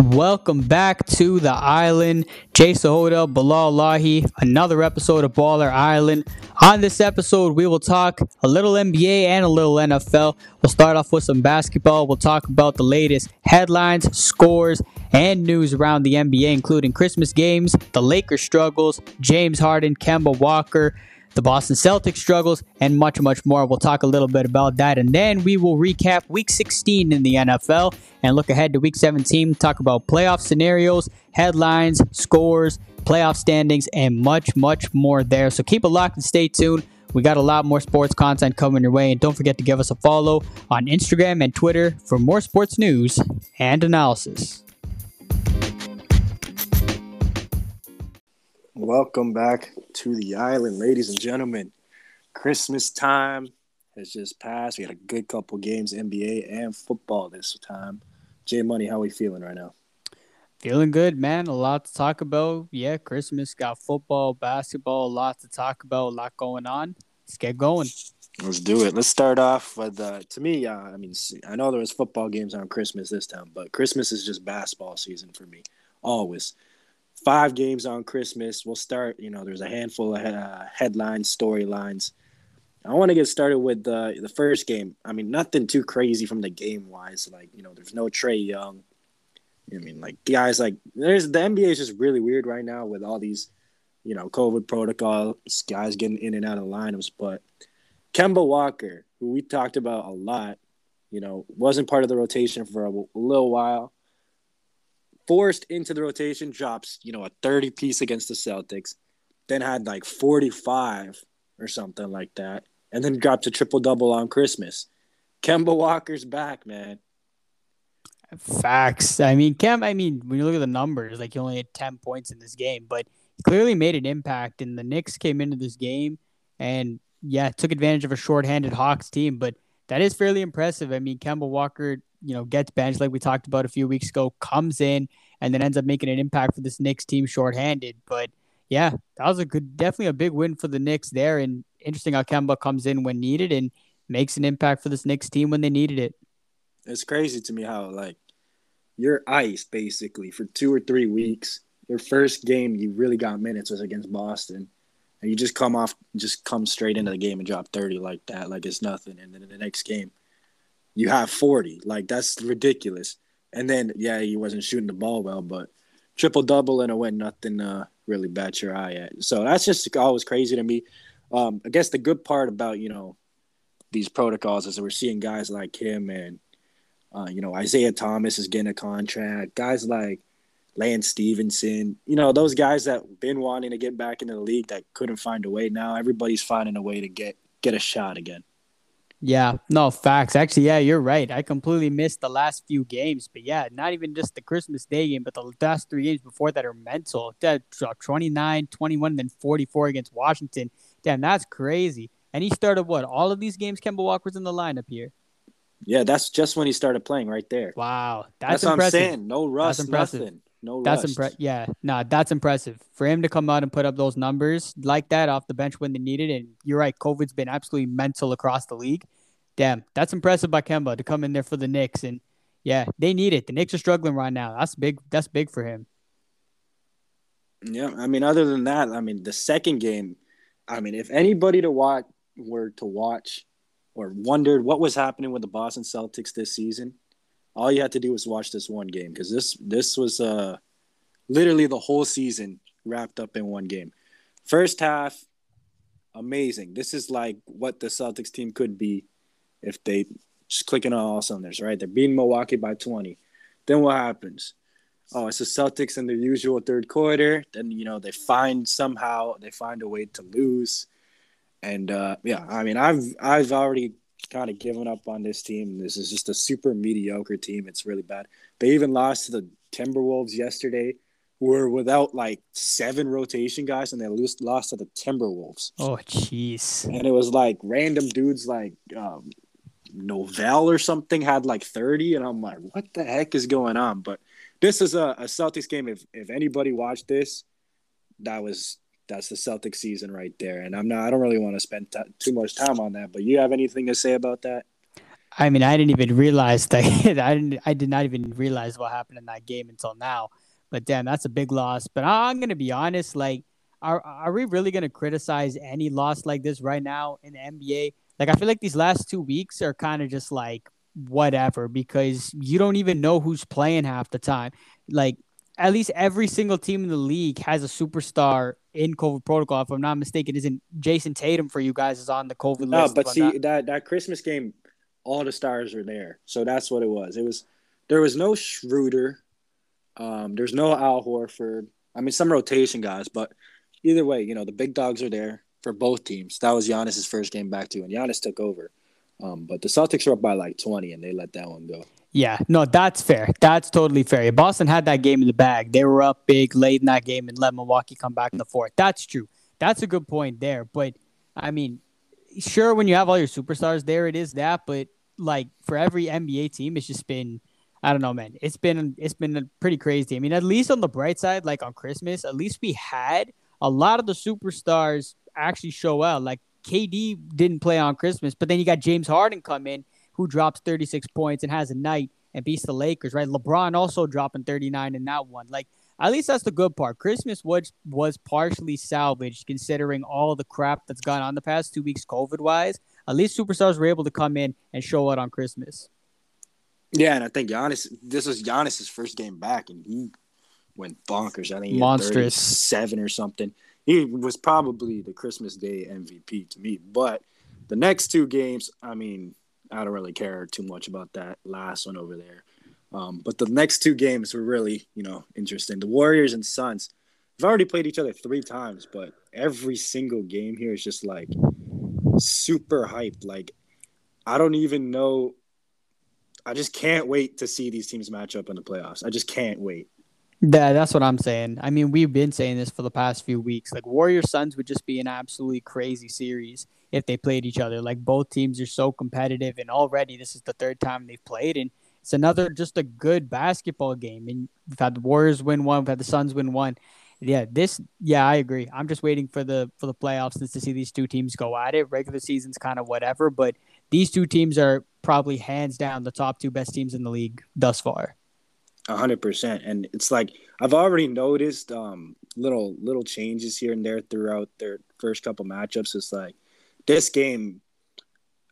Welcome back to the island. Jay Sahoda, Bilal Lahi, another episode of Baller Island. On this episode, we will talk a little NBA and a little NFL. We'll start off with some basketball. We'll talk about the latest headlines, scores, and news around the NBA, including Christmas games, the Lakers struggles, James Harden, Kemba Walker, the Boston Celtics struggles, and much, much more. We'll talk a little bit about that. And then we will recap week 16 in the NFL and look ahead to week 17, talk about playoff scenarios, headlines, scores, playoff standings, and much, much more there. So keep it locked and stay tuned. We got a lot more sports content coming your way. And don't forget to give us a follow on Instagram and Twitter for more sports news and analysis. Welcome back to the island, ladies and gentlemen. Christmas time has just passed. We had a good couple games, NBA and football this time. Jay Money, how are we feeling right now? Feeling good, man. A lot to talk about. Yeah, Christmas got football, basketball, a lot to talk about, a lot going on. Let's get going. Let's do it. Let's start off with uh, to me. Uh, I mean, I know there was football games on Christmas this time, but Christmas is just basketball season for me, always five games on Christmas. We'll start, you know, there's a handful of uh, storylines. I want to get started with the the first game. I mean, nothing too crazy from the game wise. Like, you know, there's no Trae Young. I mean, like guys like there's the NBA is just really weird right now with all these, you know, COVID protocols, guys getting in and out of lineups. But Kemba Walker, who we talked about a lot, you know, wasn't part of the rotation for a little while forced into the rotation, drops, you know, a 30 piece against the Celtics, then had like 45 or something like that, and then dropped a triple double on Christmas. Kemba Walker's back, man. Facts. I mean, Kem, I mean, when you look at the numbers, like he only had 10 points in this game, but he clearly made an impact. And the Knicks came into this game and, yeah, took advantage of a shorthanded Hawks team, but that is fairly impressive. I mean, Kemba Walker you know, gets benched like we talked about a few weeks ago, comes in and then ends up making an impact for this Knicks team shorthanded. But yeah, that was a good, definitely a big win for the Knicks there. And interesting how Kemba comes in when needed and makes an impact for this Knicks team when they needed it. It's crazy to me how like you're basically for two or three weeks. Your first game you really got minutes was against Boston. And you just come off just come straight into the game and drop 30 like that, like it's nothing. And then in the next game you have 40. Like that's ridiculous. And then yeah, he wasn't shooting the ball well, but triple double and a win, nothing uh, really bats your eye at. So that's just always crazy to me. Um, I guess the good part about you know these protocols is that we're seeing guys like him and uh, you know Isaiah Thomas is getting a contract. Guys like Lance Stephenson, you know those guys that been wanting to get back into the league that couldn't find a way. Now everybody's finding a way to get get a shot again. Yeah, no facts. Actually, yeah, you're right. I completely missed the last few games, but yeah, not even just the Christmas Day game, but the last three games before that are mental. That uh, 29, 21, then 44 against Washington. Damn, that's crazy. And he started what? All of these games, Kemba Walker's in the lineup here. Yeah, that's just when he started playing right there. Wow, that's, that's impressive. what I'm saying. No rust, nothing. No, that's impressive. Yeah, nah, that's impressive for him to come out and put up those numbers like that off the bench when they needed. And you're right, COVID's been absolutely mental across the league. Damn, that's impressive by Kemba to come in there for the Knicks. And yeah, they need it. The Knicks are struggling right now. That's big. That's big for him. Yeah, I mean, other than that, I mean, the second game. I mean, if anybody to watch were to watch or wondered what was happening with the Boston Celtics this season, all you had to do was watch this one game because this this was uh literally the whole season wrapped up in one game. First half, amazing. This is like what the Celtics team could be if they just clicking on all cylinders, right? They're beating Milwaukee by 20. Then what happens? Oh, it's the Celtics in their usual third quarter. Then you know they find somehow they find a way to lose, and uh, yeah, I mean I've I've already kind of given up on this team. This is just a super mediocre team. It's really bad. They even lost to the Timberwolves yesterday, who were without like seven rotation guys, and they lost lost to the Timberwolves. Oh, jeez. And it was like random dudes like um, Novell or something had like 30, and I'm like, what the heck is going on? But this is a, a Celtics game. If if anybody watched this, that was that's the Celtics season right there. And I'm not. I don't really want to spend t- too much time on that. But you have anything to say about that? I mean, I didn't even realize that. I didn't. I did not even realize what happened in that game until now. But damn, that's a big loss. But I'm gonna be honest. Like, are are we really gonna criticize any loss like this right now in the NBA? Like, I feel like these last two weeks are kind of just like whatever because you don't even know who's playing half the time. Like, at least every single team in the league has a superstar in COVID protocol. If I'm not mistaken, isn't Jayson Tatum for you guys is on the COVID no, list? but see that that Christmas game, all the stars are there, so that's what it was. It was there was no Schroeder, um, there's no Al Horford. I mean, some rotation guys, but either way, you know the big dogs are there for both teams. That was Giannis's first game back too, and Giannis took over. Um, but the Celtics are up by like 20, and they let that one go. Yeah, no, that's fair. That's totally fair. Boston had that game in the bag. They were up big late in that game and let Milwaukee come back in the fourth. That's true. That's a good point there. But I mean, sure, when you have all your superstars there, it is that. But like for every NBA team, it's just been, I don't know, man. It's been it's been pretty crazy. I mean, at least on the bright side, like on Christmas, at least we had a lot of the superstars actually show out. Like KD didn't play on Christmas, but then you got James Harden come in who drops 36 points and has a night and beats the Lakers, right? LeBron also dropping 39 in that one. Like, at least that's the good part. Christmas was was partially salvaged considering all the crap that's gone on the past two weeks, COVID wise. At least superstars were able to come in and show out on Christmas. Yeah, and I think Giannis. This was Giannis's first game back, and he went bonkers. I think monstrous seven or something. He was probably the Christmas Day MVP to me. But the next two games, I mean, I don't really care too much about that last one over there. Um, but the next two games were really, you know, interesting. The Warriors and Suns have already played each other three times, but every single game here is just like super hyped. Like, I don't even know. I just can't wait to see these teams match up in the playoffs. I just can't wait. Yeah, that's what I'm saying. I mean, we've been saying this for the past few weeks. Like Warrior Suns would just be an absolutely crazy series if they played each other. Like both teams are so competitive, and already this is the third time they've played, and it's another just a good basketball game. And we've had the Warriors win one, we've had the Suns win one. Yeah, this. Yeah, I agree. I'm just waiting for the for the playoffs just to see these two teams go at it. Regular season's kind of whatever, but these two teams are probably hands down the top two best teams in the league thus far hundred percent. And it's like I've already noticed um, little little changes here and there throughout their first couple matchups. It's like this game,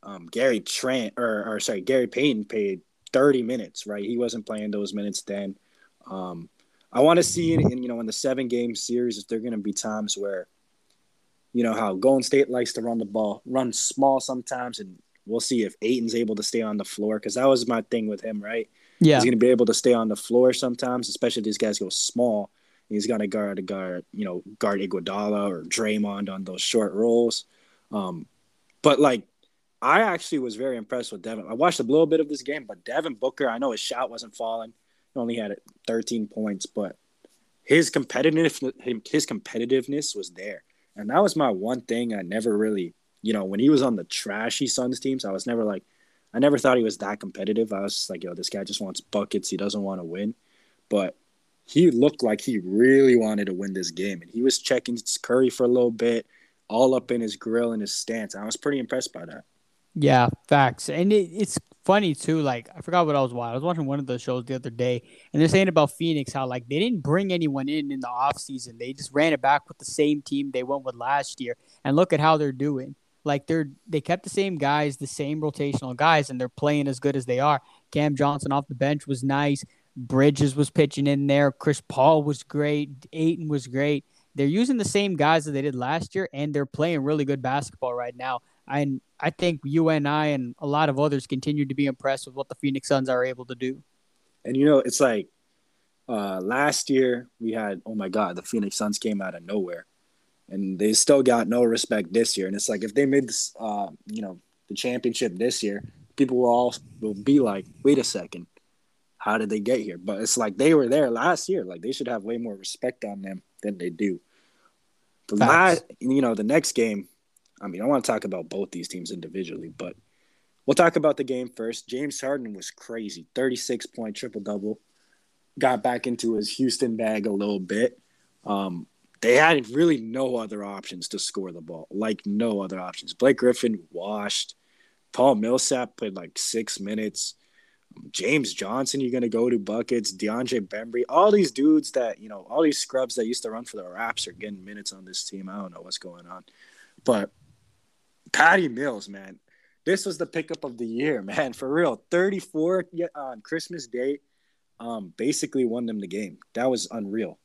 um, Gary Trent or, or sorry, Gary Payton paid thirty minutes. Right, he wasn't playing those minutes then. Um, I want to see it in you know in the seven game series if there are going to be times where, you know how Golden State likes to run the ball, run small sometimes, and we'll see if Ayton's able to stay on the floor because that was my thing with him. Right, yeah. He's going to be able to stay on the floor sometimes, especially if these guys go small. He's going to guard a guard, you know, guard Iguodala or Draymond on those short rolls. Um, but like, I actually was very impressed with Devin. I watched a little bit of this game, but Devin Booker, I know his shot wasn't falling. He only had 13 points, but his competitiveness, his competitiveness was there, and that was my one thing. I never really, you know, when he was on the trashy Suns teams, I was never like, I never thought he was that competitive. I was like, yo, this guy just wants buckets. He doesn't want to win. But he looked like he really wanted to win this game. And he was checking Curry for a little bit, all up in his grill and his stance. I was pretty impressed by that. Yeah, facts. And it, it's funny too. Like I forgot what I was watching. I was watching one of the shows the other day, and they're saying about Phoenix how like they didn't bring anyone in in the off season. They just ran it back with the same team they went with last year, and look at how they're doing. Like they're they kept the same guys, the same rotational guys, and they're playing as good as they are. Cam Johnson off the bench was nice. Bridges was pitching in there. Chris Paul was great. Ayton was great. They're using the same guys that they did last year, and they're playing really good basketball right now. And I think you and I and a lot of others continue to be impressed with what the Phoenix Suns are able to do. And you know, it's like uh, last year we had, oh my God, the Phoenix Suns came out of nowhere and they still got no respect this year. And it's like if they made this, uh, you know, the championship this year, people will all will be like, wait a second, how did they get here? But it's like they were there last year. Like they should have way more respect on them than they do. The last, you know, the next game. I mean, I want to talk about both these teams individually, but we'll talk about the game first. James Harden was crazy, thirty-six point triple double. Got back into his Houston bag a little bit. Um, they had really no other options to score the ball, like no other options. Blake Griffin washed. Paul Millsap played like six minutes. James Johnson, you're gonna go to buckets. DeAndre Bembry, all these dudes that you know, all these scrubs that used to run for the Raps are getting minutes on this team. I don't know what's going on, but Patty Mills, man, this was the pickup of the year, man, for real. 34 on Christmas Day, um, basically won them the game. That was unreal.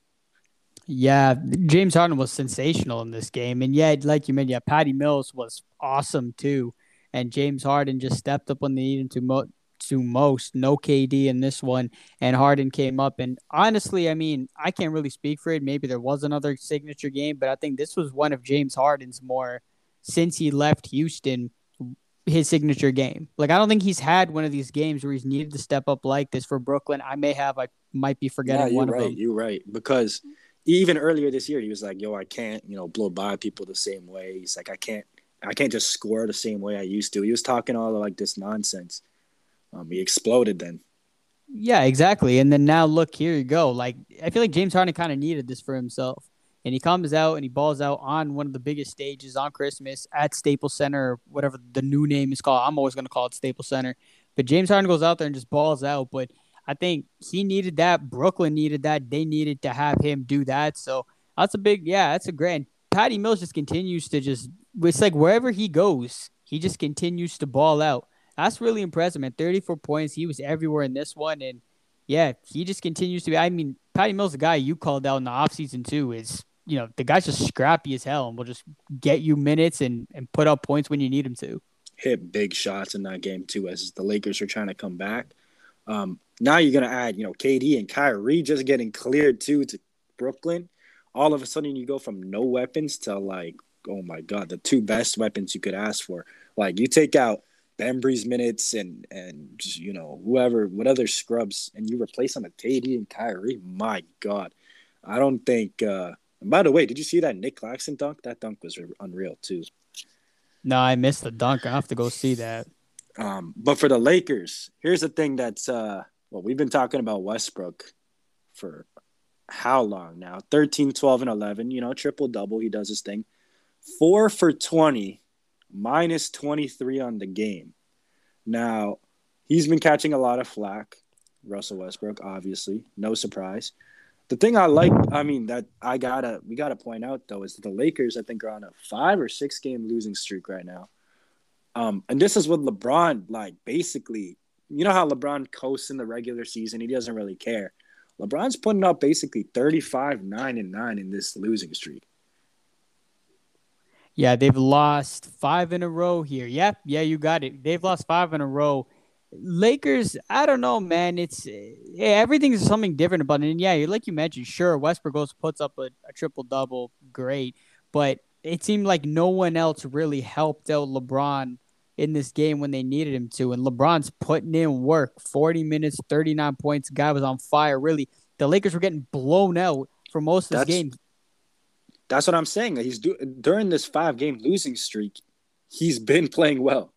Yeah, James Harden was sensational in this game, and yeah, like you mentioned, yeah, Patty Mills was awesome too, and James Harden just stepped up when they needed to mo- to most. No KD in this one, and Harden came up. And honestly, I mean, I can't really speak for it. Maybe there was another signature game, but I think this was one of James Harden's more since he left Houston his signature game. Like I don't think he's had one of these games where he's needed to step up like this for Brooklyn. I may have, I might be forgetting yeah, one right, of them. You're right because even earlier this year, he was like, "Yo, I can't, you know, blow by people the same way." He's like, "I can't, I can't just score the same way I used to." He was talking all like this nonsense. Um, he exploded then. Yeah, exactly. And then now look, here you go. Like I feel like James Harden kind of needed this for himself and he comes out and he balls out on one of the biggest stages on Christmas at Staples Center, whatever the new name is called. I'm always going to call it Staples Center. But James Harden goes out there and just balls out. But I think he needed that. Brooklyn needed that. They needed to have him do that. So that's a big, yeah, that's a grand. Patty Mills just continues to just, it's like wherever he goes, he just continues to ball out. That's really impressive, man. 34 points. He was everywhere in this one. And yeah, he just continues to be. I mean, Patty Mills, the guy you called out in the offseason, too, is you know, the guy's just scrappy as hell and will just get you minutes and, and put up points when you need him to. Hit big shots in that game too, as the Lakers are trying to come back. Um, now you're gonna add, you know, KD and Kyrie just getting cleared too to Brooklyn. All of a sudden, you go from no weapons to like, oh my god, the two best weapons you could ask for. Like you take out Bembry's minutes and and you know whoever, what other scrubs, and you replace them with KD and Kyrie. My God, I don't think. uh and by the way, did you see that Nic Claxton dunk? That dunk was unreal too. No, I missed the dunk. I have to go see that. Um, but for the Lakers, here's the thing that's uh well, we've been talking about Westbrook for how long now? 13, 12, and 11, you know, triple double. He does his thing. Four for 20, minus 23 on the game. Now, he's been catching a lot of flack. Russell Westbrook, obviously, no surprise. The thing I like, I mean, that I gotta we gotta point out though is that the Lakers I think are on a five or six game losing streak right now. Um, and this is with LeBron, like basically, you know how LeBron coasts in the regular season, he doesn't really care. LeBron's putting up basically 35, 9, and 9 in this losing streak. Yeah, they've lost five in a row here. Yep, yeah, you got it. They've lost five in a row Lakers, I don't know, man. It's yeah, everything's something different about it. And yeah, like you mentioned, sure, Westbrook goes puts up a, a triple double, great, but it seemed like no one else really helped out LeBron in this game when they needed him to. And LeBron's putting in work, forty minutes, thirty nine points. Guy was on fire. Really, the Lakers were getting blown out for most of this game. That's what I'm saying. He's do, during this five game losing streak, he's been playing well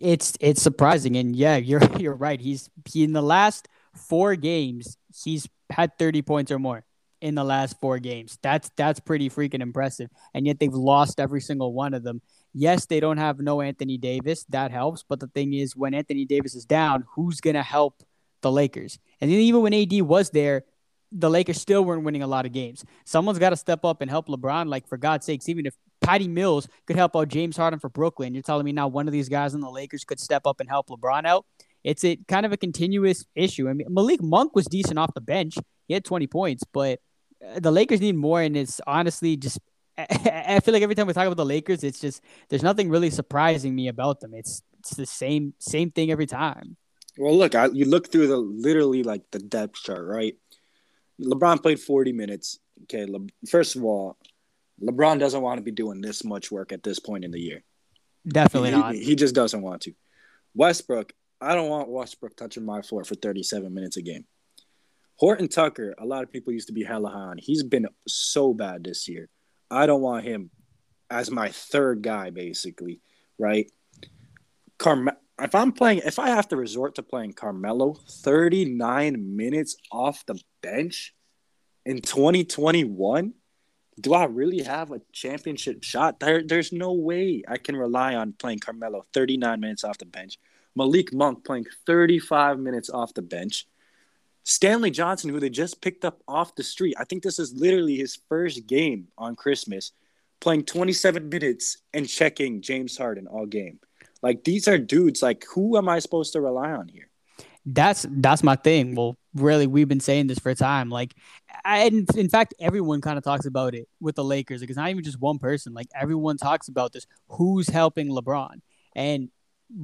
it's it's surprising, and yeah, you're you're right. He's he, in the last four games, he's had thirty points or more in the last four games. That's that's pretty freaking impressive. And yet they've lost every single one of them. Yes, they don't have no Anthony Davis. That helps. But the thing is, when Anthony Davis is down, who's gonna help the Lakers? And then even when AD was there, the Lakers still weren't winning a lot of games. Someone's got to step up and help LeBron. Like for God's sakes, even if Patty Mills could help out James Harden for Brooklyn. You're telling me now one of these guys in the Lakers could step up and help LeBron out? It's a kind of a continuous issue. I mean, Malik Monk was decent off the bench. He had 20 points, but uh, the Lakers need more. And it's honestly just, I feel like every time we talk about the Lakers, it's just, there's nothing really surprising me about them. It's, it's the same, same thing every time. Well, look, I, you look through the literally like the depth chart, right? LeBron played 40 minutes. Okay, Le- first of all, LeBron doesn't want to be doing this much work at this point in the year. Definitely he, not. He, he just doesn't want to. Westbrook, I don't want Westbrook touching my floor for 37 minutes a game. Horton Tucker, a lot of people used to be hella high on. He's been so bad this year. I don't want him as my third guy, basically, right? Carme- if I'm playing, if I have to resort to playing Carmelo 39 minutes off the bench in 2021, do I really have a championship shot? There, there's no way I can rely on playing Carmelo 39 minutes off the bench, Malik Monk playing 35 minutes off the bench, Stanley Johnson, who they just picked up off the street. I think this is literally his first game on Christmas, playing 27 minutes and checking James Harden all game. Like these are dudes. Like who am I supposed to rely on here? That's that's my thing. Well, really, we've been saying this for a time. Like, I, in fact, everyone kind of talks about it with the Lakers. Like, it's not even just one person. Like, everyone talks about this. Who's helping LeBron? And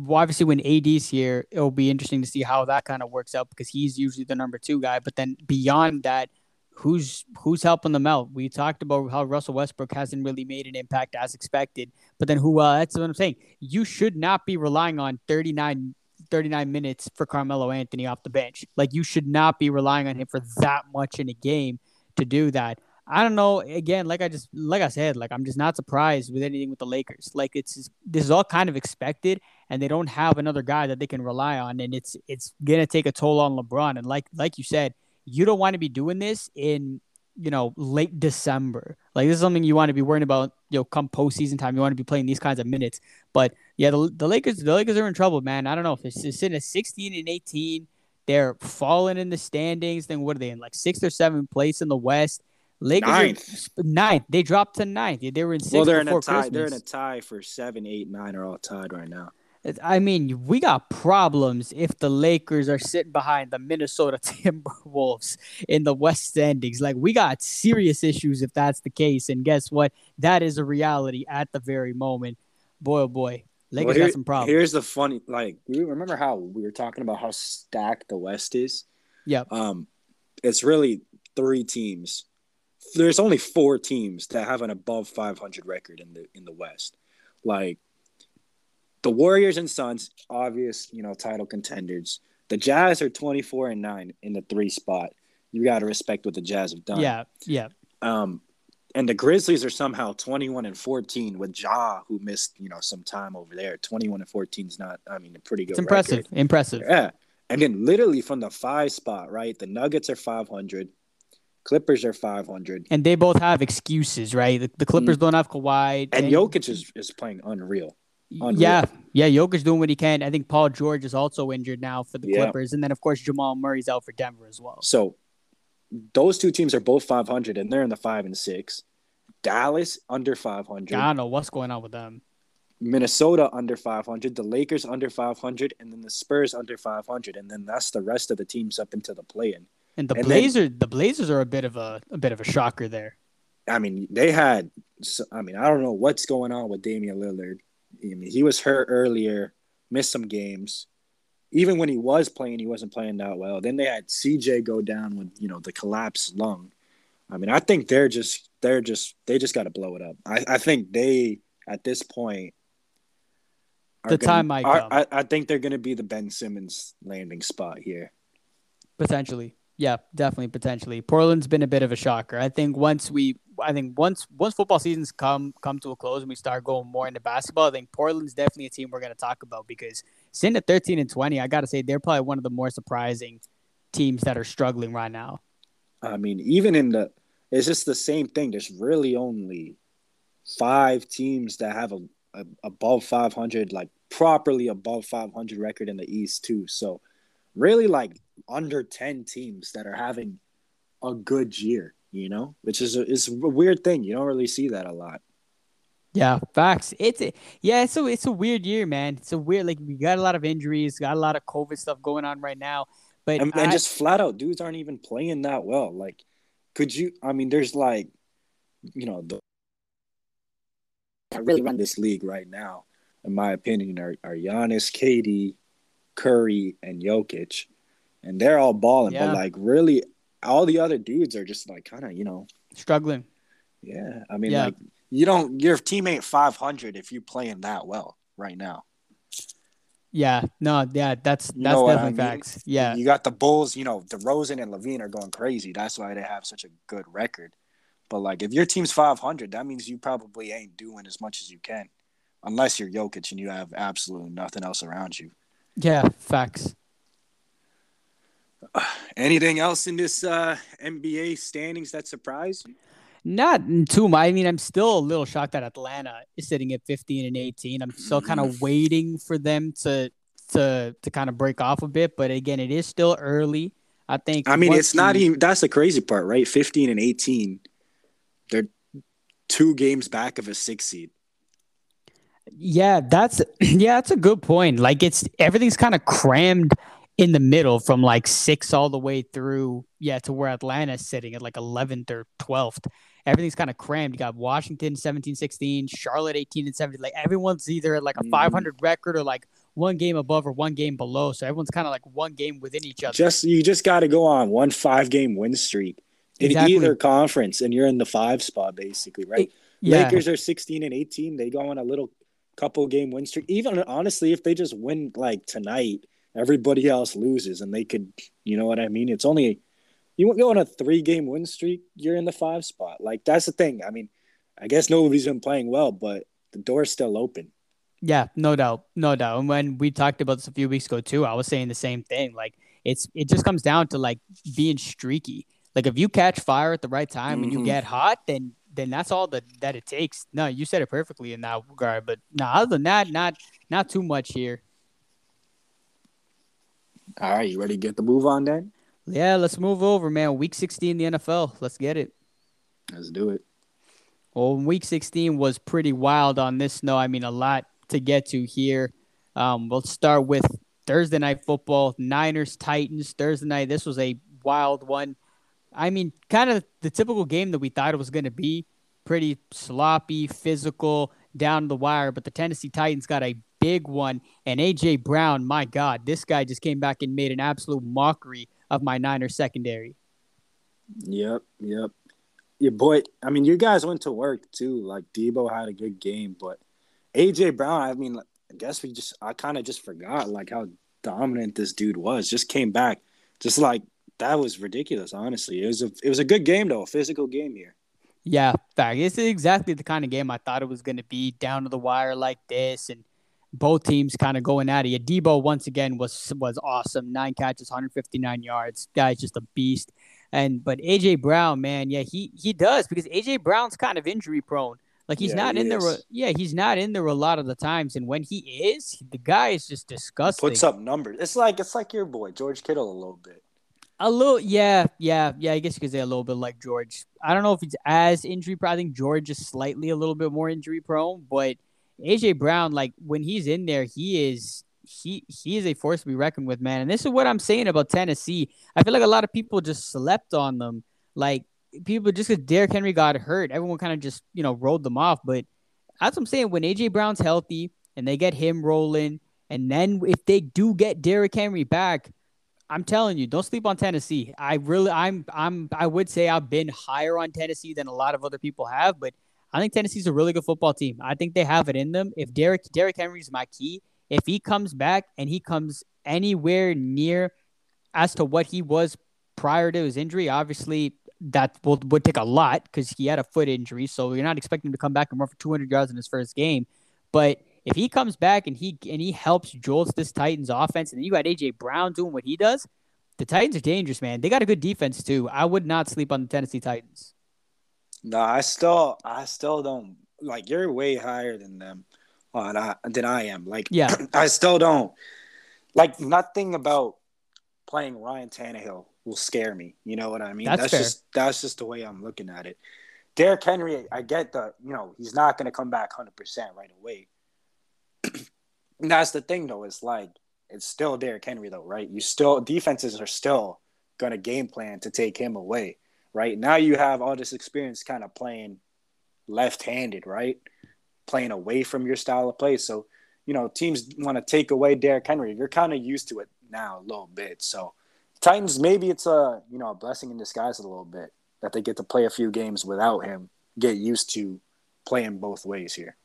obviously, when AD's here, it'll be interesting to see how that kind of works out because he's usually the number two guy. But then beyond that, who's who's helping them out? We talked about how Russell Westbrook hasn't really made an impact as expected. But then who? Uh, that's what I'm saying. You should not be relying on 39 39 minutes for Carmelo Anthony off the bench. Like you should not be relying on him for that much in a game to do that. I don't know. Again, like I just like I said, like I'm just not surprised with anything with the Lakers. Like it's just, this is all kind of expected, and they don't have another guy that they can rely on, and it's it's gonna take a toll on LeBron. And like like you said, you don't want to be doing this in you know late December. Like this is something you want to be worrying about. You know, come postseason time, you want to be playing these kinds of minutes. But yeah, the, the Lakers, the Lakers are in trouble, man. I don't know if they're sitting at 16 and 18. They're falling in the standings. Then what are they in? Like sixth or seventh place in the West. Lakers ninth. Ninth. They dropped to ninth. They were in sixth. Well, they're in a tie. Christmas. They're in a tie for seven, eight, nine are all tied right now. I mean, we got problems if the Lakers are sitting behind the Minnesota Timberwolves in the West standings. Like, we got serious issues if that's the case. And guess what? That is a reality at the very moment. Boy, oh boy, Lakers well, here, got some problems. Here's the funny, like, remember how we were talking about how stacked the West is? Yeah. Um, it's really three teams. There's only four teams that have an above 500 record in the in the West. Like the Warriors and Suns, obvious, you know, title contenders. The Jazz are 24 and 9 in the 3 spot. You got to respect what the Jazz have done. Yeah, yeah. Um and the Grizzlies are somehow 21 and 14 with Ja who missed, you know, some time over there. 21 and 14 is not I mean, a pretty good It's impressive. Record. Impressive. Yeah. And then literally from the 5 spot, right? The Nuggets are 500. Clippers are 500. And they both have excuses, right? The, the Clippers mm. don't have Kawhi. And, and Jokic is, is playing unreal. Unreal. Yeah, yeah, Jokic doing what he can. I think Paul George is also injured now for the yeah. Clippers, and then of course Jamal Murray's out for Denver as well. So those two teams are both 500, and they're in the five and six. Dallas under 500. I don't know what's going on with them. Minnesota under 500, the Lakers under 500, and then the Spurs under 500, and then that's the rest of the teams up into the play-in. And the and Blazers, then, the Blazers are a bit of a a bit of a shocker there. I mean, they had. I mean, I don't know what's going on with Damian Lillard. I mean, he was hurt earlier, missed some games. Even when he was playing, he wasn't playing that well. Then they had CJ go down with you know the collapsed lung. I mean, I think they're just they're just they just got to blow it up. I, I think they at this point. The gonna, time might come. I, I think they're going to be the Ben Simmons landing spot here. Potentially, yeah, definitely, potentially. Portland's been a bit of a shocker. I think once we I think once once football seasons come come to a close and we start going more into basketball, I think Portland's definitely a team we're going to talk about because sitting at 13 and 20, I got to say they're probably one of the more surprising teams that are struggling right now. I mean, even in the it's just the same thing. There's really only five teams that have a, a above 500 like properly above 500 record in the East too. So really like under 10 teams that are having a good year you know, which is a, is a weird thing. You don't really see that a lot. Yeah, facts. It's a, yeah, it's a it's a weird year, man. It's a weird like we got a lot of injuries, got a lot of COVID stuff going on right now. But and, I, and just flat out, dudes aren't even playing that well. Like, could you? I mean, there's like, you know, the I really run this league right now, in my opinion, are are Giannis, KD, Curry, and Jokic, and they're all balling. Yeah. But like, really, all the other dudes are just like kind of you know struggling. Yeah, I mean, yeah. like you don't your team ain't five hundred if you're playing that well right now. Yeah, no, yeah, that's you that's definitely I mean? facts. Yeah, you got the Bulls. You know, DeRozan and LaVine are going crazy. That's why they have such a good record. But like, if your team's five hundred, that means you probably ain't doing as much as you can, unless you're Jokic and you have absolutely nothing else around you. Yeah, facts. Anything else in this uh, NBA standings that surprised you? Not too much. I mean, I'm still a little shocked that Atlanta is sitting at 15 and 18. I'm still kind of waiting for them to to to kind of break off a bit, but again, it is still early. I think. I mean, it's not even. That's the crazy part, right? 15 and 18. They're two games back of a six seed. Yeah, that's yeah, that's a good point. Like it's everything's kind of crammed in the middle from like six all the way through, yeah, to where Atlanta's sitting at like 11th or 12th everything's kind of crammed. You got Washington 17 16, Charlotte 18 and 17. Like everyone's either at like a mm. 500 record or like one game above or one game below. So everyone's kind of like one game within each other. Just you just got to go on one five game win streak in exactly. either conference, and you're in the five spot basically, right? It, yeah. Lakers are 16 and 18. They go on a little couple game win streak. Even honestly, if they just win like tonight, everybody else loses, and they could, you know what I mean? It's only you go on a three game win streak, you're in the five spot. Like that's the thing. I mean, I guess nobody's been playing well, but the door's still open. Yeah, no doubt, no doubt. And when we talked about this a few weeks ago too, I was saying the same thing. Like it's it just comes down to like being streaky. Like if you catch fire at the right time mm-hmm. and you mm-hmm. get hot, then then that's all that that it takes. No, you said it perfectly in that regard. But no, other than that, not not too much here. All right, you ready to get the move on then? Yeah, let's move over, man. Week 16 in the NFL. Let's get it. Let's do it. Well, week 16 was pretty wild on this snow. I mean, a lot to get to here. Um, we'll start with Thursday night football, Niners, Titans. Thursday night, this was a wild one. I mean, kind of the typical game that we thought it was going to be. Pretty sloppy, physical, down the wire. But the Tennessee Titans got a big one. And A.J. Brown, my God, this guy just came back and made an absolute mockery of my Niners secondary. Yep, yep. Your boy, I mean, you guys went to work too. Like Deebo had a good game, but AJ Brown, I mean, I guess we just, I kind of just forgot like how dominant this dude was. Just came back, just like that was ridiculous. Honestly, it was a, it was a good game though, a physical game here. Yeah, fact. It's exactly the kind of game I thought it was going to be, down to the wire like this, and both teams kind of going at it. Deebo once again was was awesome. Nine catches, 159 yards. Guy's just a beast. And but AJ Brown, man, yeah, he he does because AJ Brown's kind of injury prone. Like he's yeah, not he in is. there. Yeah, he's not in there a lot of the times. And when he is, the guy is just disgusting. Puts up numbers. It's like it's like your boy George Kittle a little bit. A little, yeah, yeah, yeah. I guess you could say a little bit like George. I don't know if he's as injury prone. I think George is slightly a little bit more injury prone, but AJ Brown, like when he's in there, he is he he is a force to be reckoned with, man. And this is what I'm saying about Tennessee. I feel like a lot of people just slept on them. Like people just because Derrick Henry got hurt, everyone kind of just you know rolled them off. But that's what I'm saying. When AJ Brown's healthy and they get him rolling, and then if they do get Derrick Henry back, I'm telling you, don't sleep on Tennessee. I really, I'm, I'm, I would say I've been higher on Tennessee than a lot of other people have, but I think Tennessee's a really good football team. I think they have it in them. If Derrick Derrick Henry's my key, if he comes back and he comes anywhere near as to what he was prior to his injury, obviously that will, would take a lot because he had a foot injury. So you're not expecting him to come back and run for 200 yards in his first game. But if he comes back and he and he helps jolts this Titans offense, and then you got AJ Brown doing what he does, the Titans are dangerous, man. They got a good defense too. I would not sleep on the Tennessee Titans. No, I still, I still don't like. You're way higher than them, uh, than I am. Like, yeah, I still don't like nothing about playing Ryan Tannehill will scare me. You know what I mean? That's, that's just that's just the way I'm looking at it. Derrick Henry, I get the you know he's not going to come back 100 percent right away. that's the thing though. It's like it's still Derrick Henry though, right? You still defenses are still going to game plan to take him away right? Now you have all this experience kind of playing left-handed, right? Playing away from your style of play. So, you know, teams want to take away Derrick Henry. You're kind of used to it now a little bit. So, Titans maybe it's a you know a blessing in disguise a little bit that they get to play a few games without him, get used to playing both ways here.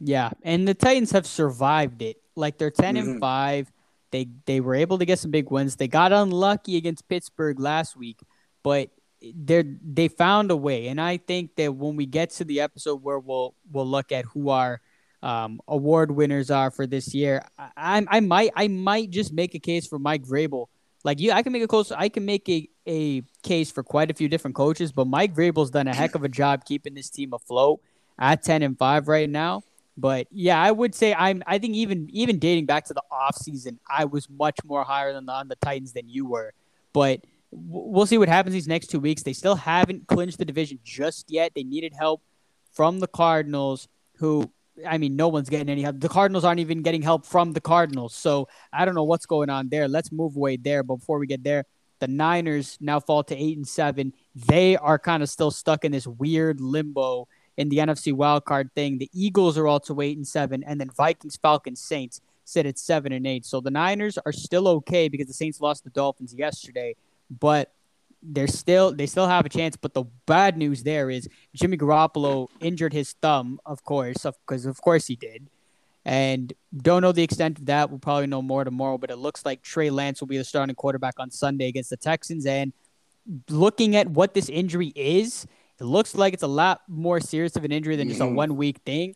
Yeah, and the Titans have survived it. Like they're 10 mm-hmm. and five. They they were able to get some big wins. They got unlucky against Pittsburgh last week, but they they found a way, and I think that when we get to the episode where we'll we'll look at who our um, award winners are for this year, I, I might I might just make a case for Mike Vrabel. Like you, I can make a close. I can make a a case for quite a few different coaches, but Mike Vrabel's done a heck of a job keeping this team afloat at 10 and 5 right now. But yeah, I would say I'm I think even even dating back to the offseason, I was much more higher than the, on the Titans than you were. But we'll see what happens these next two weeks. They still haven't clinched the division just yet. They needed help from the Cardinals, who I mean, no one's getting any help. The Cardinals aren't even getting help from the Cardinals. So I don't know what's going on there. Let's move away there. But before we get there, the Niners now fall to eight and seven. They are kind of still stuck in this weird limbo in the NFC wildcard thing. The Eagles are also eight and seven, and then Vikings, Falcons, Saints sit at seven and eight. So the Niners are still okay because the Saints lost the Dolphins yesterday, but they're still they still have a chance. But the bad news there is Jimmy Garoppolo injured his thumb, of course, because of, of course he did. And don't know the extent of that. We'll probably know more tomorrow. But it looks like Trey Lance will be the starting quarterback on Sunday against the Texans. And looking at what this injury is, it looks like it's a lot more serious of an injury than just mm-hmm. a one week thing.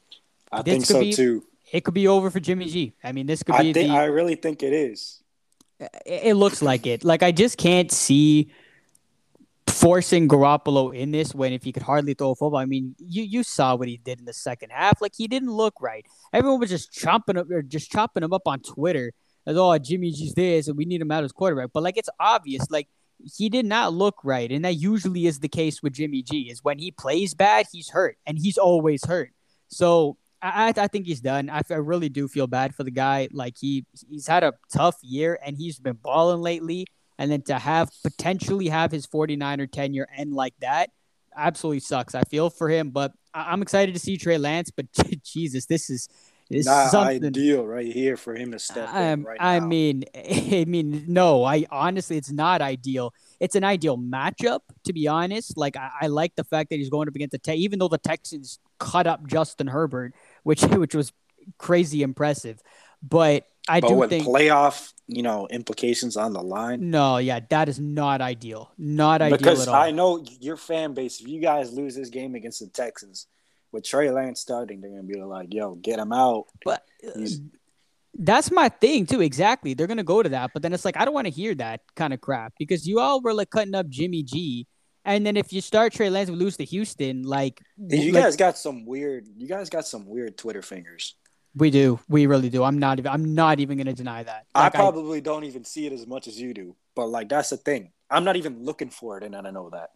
I this think so be, too. It could be over for Jimmy G. I mean, this could be. I, think, the, I really think it is. It looks like it. Like I just can't see forcing Garoppolo in this when if he could hardly throw a football. I mean, you you saw what he did in the second half. Like he didn't look right. Everyone was just chopping up or just chopping him up on Twitter as oh Jimmy G's this and we need him out as quarterback. But like it's obvious, like he did not look right, and that usually is the case with Jimmy G. Is when he plays bad, he's hurt, and he's always hurt. So I, I think he's done. I, I really do feel bad for the guy. Like he he's had a tough year, and he's been balling lately and then to have potentially have his 49er tenure end like that absolutely sucks. I feel for him, but I'm excited to see Trey Lance. But Jesus, this is is not something. ideal right here for him to step in right I now. mean, I mean, no, I honestly, it's not ideal. It's an ideal matchup, to be honest. Like I, I like the fact that he's going up against the Te- even though the Texans cut up Justin Herbert, which which was crazy impressive. But I but do with think playoff, you know, implications on the line. No, yeah, that is not ideal. Not ideal because at all. I know your fan base. If you guys lose this game against the Texans with Trey Lance starting, they're gonna be like, "Yo, get him out." But uh, that's my thing too. Exactly, they're gonna go to that. But then it's like I don't want to hear that kind of crap because you all were like cutting up Jimmy G. And then if you start Trey Lance and lose to Houston, like you like, guys got some weird, you guys got some weird Twitter fingers. We do. We really do. I'm not even. I'm not even going to deny that. Like, I probably I, don't even see it as much as you do. But like that's the thing. I'm not even looking for it, and I don't know that.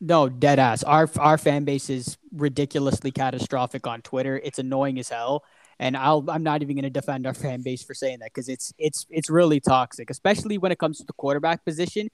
No, dead ass. Our our fan base is ridiculously catastrophic on Twitter. It's annoying as hell, and I'll I'm not even going to defend our fan base for saying that because it's it's it's really toxic, especially when it comes to the quarterback position.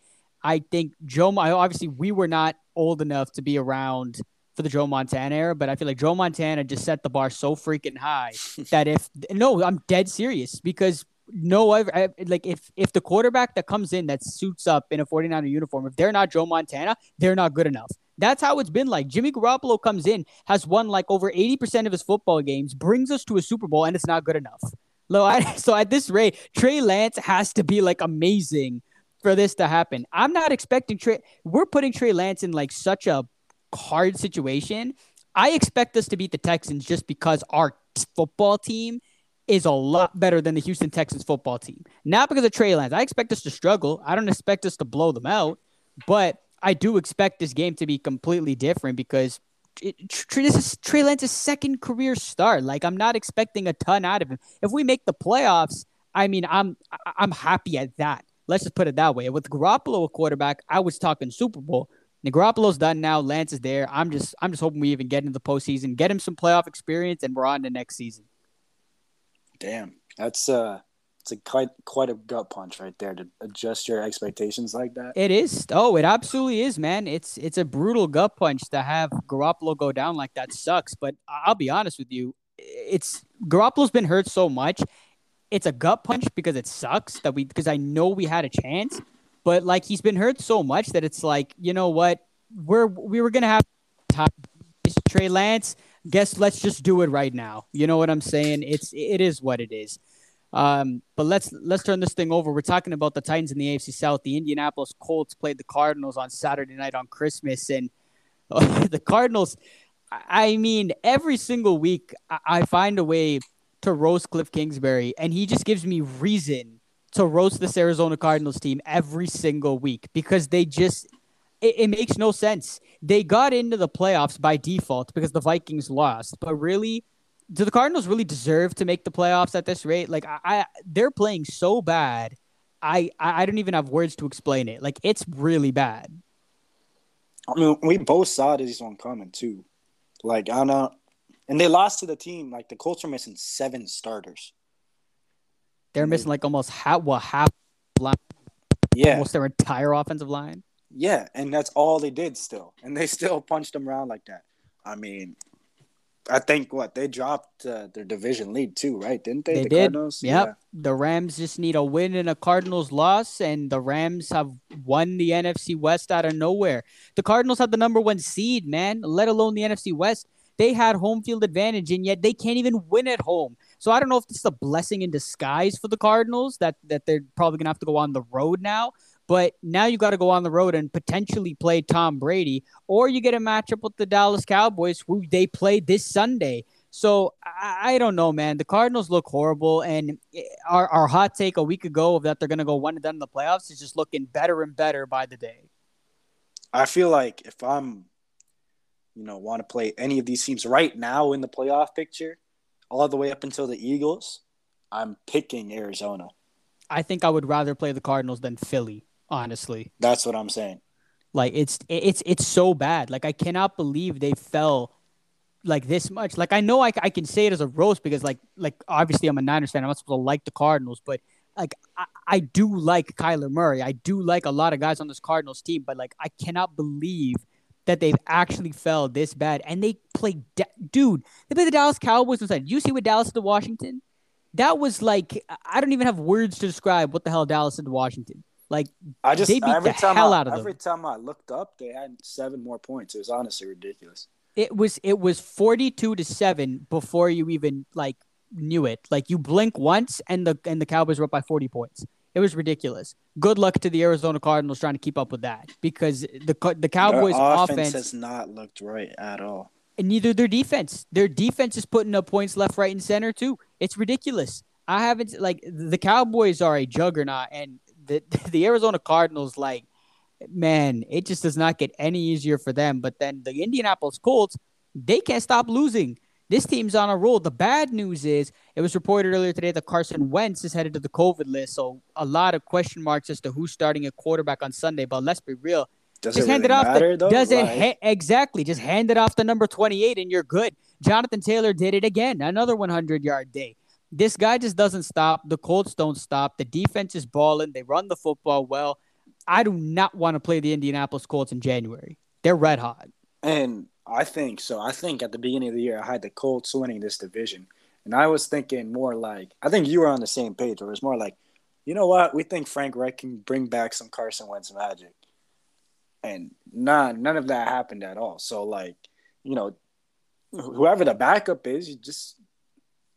I think Joe. Obviously, we were not old enough to be around for the Joe Montana era, but I feel like Joe Montana just set the bar so freaking high that if no, I'm dead serious because no, I, like if if the quarterback that comes in that suits up in a 49er uniform, if they're not Joe Montana, they're not good enough. That's how it's been like. Jimmy Garoppolo comes in, has won like over 80% of his football games, brings us to a Super Bowl, and it's not good enough. So at this rate, Trey Lance has to be like amazing for this to happen. I'm not expecting Trey. We're putting Trey Lance in like such a hard situation. I expect us to beat the Texans just because our football team is a lot better than the Houston Texans football team. Not because of Trey Lance. I expect us to struggle. I don't expect us to blow them out, but I do expect this game to be completely different because it, this is Trey Lance's second career start. Like I'm not expecting a ton out of him. If we make the playoffs, I mean, I'm I'm happy at that. Let's just put it that way. With Garoppolo a quarterback, I was talking Super Bowl. Garoppolo's done now. Lance is there. I'm just I'm just hoping we even get into the postseason, get him some playoff experience, and we're on to next season. Damn, that's uh, it's a quite quite a gut punch right there to adjust your expectations like that. It is. Oh, it absolutely is, man. It's it's a brutal gut punch to have Garoppolo go down like that. Sucks, but I'll be honest with you, it's Garoppolo's been hurt so much. It's a gut punch because it sucks that we because I know we had a chance but like he's been hurt so much that it's like, you know what? We're we were gonna have Trey Lance. Guess let's just do it right now. You know what I'm saying? It's it is what it is. Um, but let's let's turn this thing over. We're talking about the Titans in the AFC South. The Indianapolis Colts played the Cardinals on Saturday night on Christmas, and the Cardinals. I mean, every single week I find a way to roast Cliff Kingsbury, and he just gives me reason to roast this Arizona Cardinals team every single week because they just it, it, makes no sense. They got into the playoffs by default because the Vikings lost, but really, do the Cardinals really deserve to make the playoffs at this rate? Like, I, I they're playing so bad. I, I don't even have words to explain it. Like, it's really bad. I mean, we both saw this one coming too. Like, I know, and they lost to the team. Like, the Colts are missing seven starters. They're missing like almost half, well, half line. Yeah, almost their entire offensive line. Yeah, and that's all they did still, and they still punched them around like that. I mean, I think what they dropped uh, their division lead too, right? Didn't they? They the did. Cardinals? Yep. Yeah. The Rams just need a win and a Cardinals loss, and the Rams have won the NFC West out of nowhere. The Cardinals have the number one seed, man. Let alone the NFC West. They had home field advantage, and yet they can't even win at home. So I don't know if this is a blessing in disguise for the Cardinals that that they're probably gonna have to go on the road now. But now you got to go on the road and potentially play Tom Brady, or you get a matchup with the Dallas Cowboys, who they play this Sunday. So I, I don't know, man. The Cardinals look horrible, and eh, our, our hot take a week ago of that they're going to go one and done in the playoffs is just looking better and better by the day. I feel like if I'm, you know, want to play any of these teams right now in the playoff picture, all the way up until the Eagles, I'm picking Arizona. I think I would rather play the Cardinals than Philly honestly. That's what I'm saying. Like it's it's it's so bad. Like I cannot believe they fell like this much. Like I know I, I can say it as a roast because like like obviously I'm a Niners fan. I'm not supposed to like the Cardinals, but like I, I do like Kyler Murray. I do like a lot of guys on this Cardinals team, but like I cannot believe that they've actually fell this bad. And they play, da- dude. They play the Dallas Cowboys inside. You see what Dallas did to Washington? That was like I don't even have words to describe what the hell Dallas did to Washington. Like I just they beat every the time hell I, out of them. every time I looked up, they had seven more points. It was honestly ridiculous. It was it was forty two to seven before you even like knew it. Like you blink once and the and the Cowboys were up by forty points. It was ridiculous. Good luck to the Arizona Cardinals trying to keep up with that because the the Cowboys offense, offense has not looked right at all. And neither their defense. Their defense is putting up points left, right, and center too. It's ridiculous. I haven't like the Cowboys are a juggernaut, and the the Arizona Cardinals, like, man, it just does not get any easier for them. But then the Indianapolis Colts, they can't stop losing. This team's on a roll. The bad news is it was reported earlier today that Carson Wentz is headed to the COVID list. So a lot of question marks as to who's starting a quarterback on Sunday. But let's be real. Does just it hand really it off. matter, the, though? does it ha- exactly? Just hand it off to number twenty-eight, and you're good. Jonathan Taylor did it again. Another 100-yard day. This guy just doesn't stop. The Colts don't stop. The defense is balling. They run the football well. I do not want to play the Indianapolis Colts in January. They're red hot. And I think so. I think at the beginning of the year, I had the Colts winning this division, and I was thinking more like I think you were on the same page. Where it was more like, you know what? We think Frank Reich can bring back some Carson Wentz magic, and none none of that happened at all. So like, you know, whoever the backup is, you just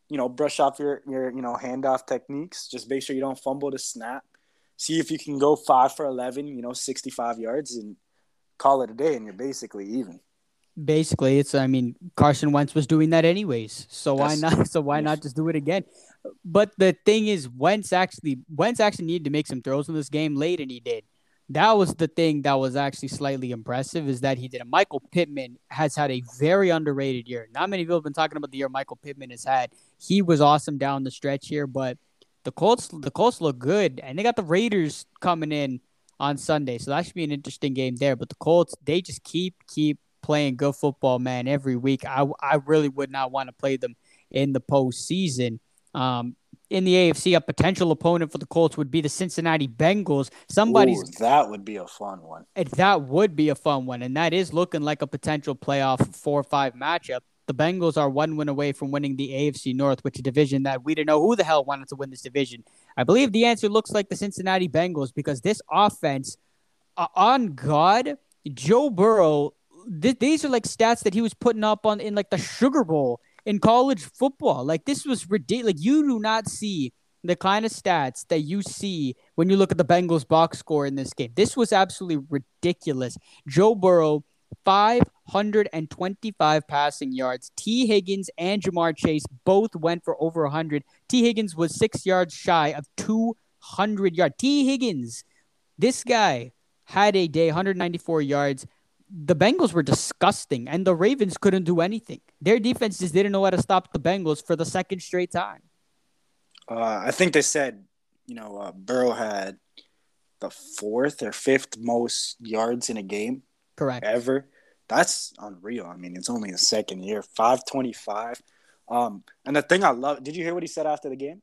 you know brush off your your you know handoff techniques. Just make sure you don't fumble the snap. See if you can go five for eleven. You know, sixty five yards and call it a day, and you're basically even. Basically, it's I mean Carson Wentz was doing that anyways, so why not? So why not just do it again? But the thing is, Wentz actually Wentz actually needed to make some throws in this game late, and he did. That was the thing that was actually slightly impressive is that he did. it. Michael Pittman has had a very underrated year. Not many people have been talking about the year Michael Pittman has had. He was awesome down the stretch here, but the Colts the Colts look good, and they got the Raiders coming in on Sunday, so that should be an interesting game there. But the Colts they just keep keep playing good football, man, every week. I I really would not want to play them in the postseason. Um, in the AFC, a potential opponent for the Colts would be the Cincinnati Bengals. Somebody's Ooh, that would be a fun one. that would be a fun one, and that is looking like a potential playoff four or five matchup. The Bengals are one win away from winning the AFC North, which is a division that we didn't know who the hell wanted to win this division. I believe the answer looks like the Cincinnati Bengals because this offense, uh, on God, Joe Burrow, th- these are like stats that he was putting up on in like the Sugar Bowl in college football. Like this was ridiculous. Like you do not see the kind of stats that you see when you look at the Bengals box score in this game. This was absolutely ridiculous. Joe Burrow, 525 passing yards. Tee Higgins and Ja'Marr Chase both went for over 100. Tee Higgins was six yards shy of 200 yards. Tee Higgins, this guy had a day, 194 yards. The Bengals were disgusting, and the Ravens couldn't do anything. Their defense just didn't know how to stop the Bengals for the second straight time. Uh, I think they said, you know, uh, Burrow had the fourth or fifth most yards in a game. Correct. Ever. That's unreal. I mean, it's only a second year. 525. Um, and the thing I love, did you hear what he said after the game?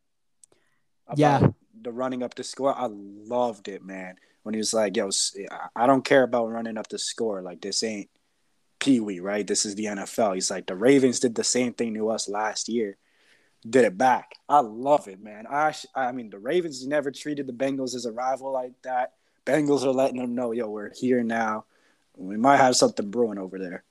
Yeah. The running up the score. I loved it, man. When he was like, yo, I don't care about running up the score. Like, this ain't Pee Wee, right? This is the NFL. He's like, the Ravens did the same thing to us last year did it back. I love it, man. I I mean, the Ravens never treated the Bengals as a rival like that. Bengals are letting them know, yo, we're here now. We might have something brewing over there.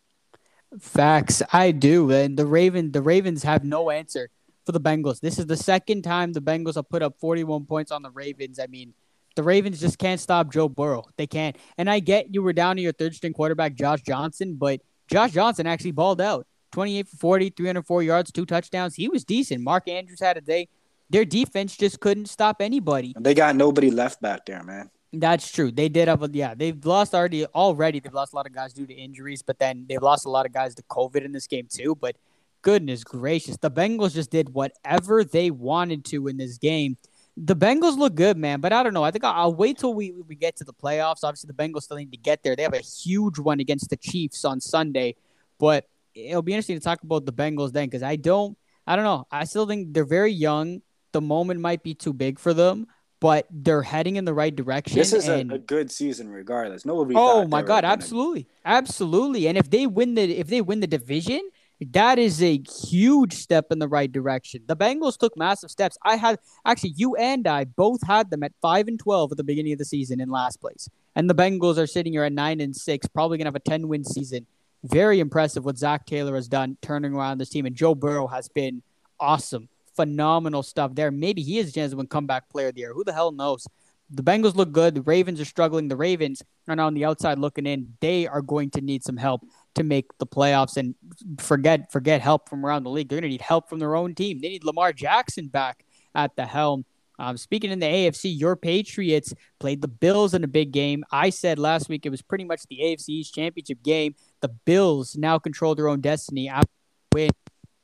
Facts, I do. And the Raven, the Ravens have no answer for the Bengals. This is the second time the Bengals have put up 41 points on the Ravens. I mean, the Ravens just can't stop Joe Burrow. They can't. And I get you were down to your third string quarterback, Josh Johnson, but Josh Johnson actually balled out. 28 for 40, 304 yards, two touchdowns. He was decent. Mark Andrews had a day. Their defense just couldn't stop anybody. They got nobody left back there, man. That's true. They did have a yeah. They've lost already already. They've lost a lot of guys due to injuries, but then they've lost a lot of guys to COVID in this game too. But goodness gracious, the Bengals just did whatever they wanted to in this game. The Bengals look good, man, but I don't know. I think I'll, I'll wait till we, we get to the playoffs. Obviously, the Bengals still need to get there. They have a huge one against the Chiefs on Sunday, but it'll be interesting to talk about the Bengals then because I don't, I don't know. I still think they're very young. The moment might be too big for them, but they're heading in the right direction. This is and, a, a, good season, regardless. Nobody. Oh my God! Absolutely, absolutely. And if they win the if they win the division, that is a huge step in the right direction. The Bengals took massive steps. I had actually you and I both had them at five and twelve at the beginning of the season in last place, and the Bengals are sitting here at nine and six, probably gonna have a ten win season very impressive what Zac Taylor has done turning around this team. And Joe Burrow has been awesome. Phenomenal stuff there. Maybe he is win comeback player of the year. Who the hell knows? The Bengals look good. The Ravens are struggling. The Ravens are now on the outside looking in. They are going to need some help to make the playoffs and forget forget help from around the league. They're going to need help from their own team. They need Lamar Jackson back at the helm. Um, speaking in the AFC, your Patriots played the Bills in a big game. I said last week it was pretty much the AFC's championship game. The Bills now control their own destiny after win.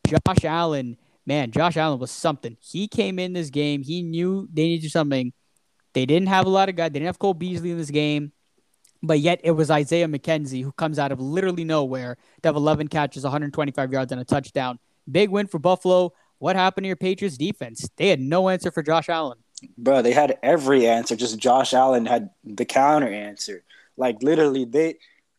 Josh Allen, man, Josh Allen was something. He came in this game. He knew they needed something. They didn't have a lot of guys. They didn't have Cole Beasley in this game. But yet it was Isaiah McKenzie who comes out of literally nowhere to have 11 catches, 125 yards, and a touchdown. Big win for Buffalo. What happened to your Patriots defense? They had no answer for Josh Allen. Bro, they had every answer. Just Josh Allen had the counter answer. Like literally, they,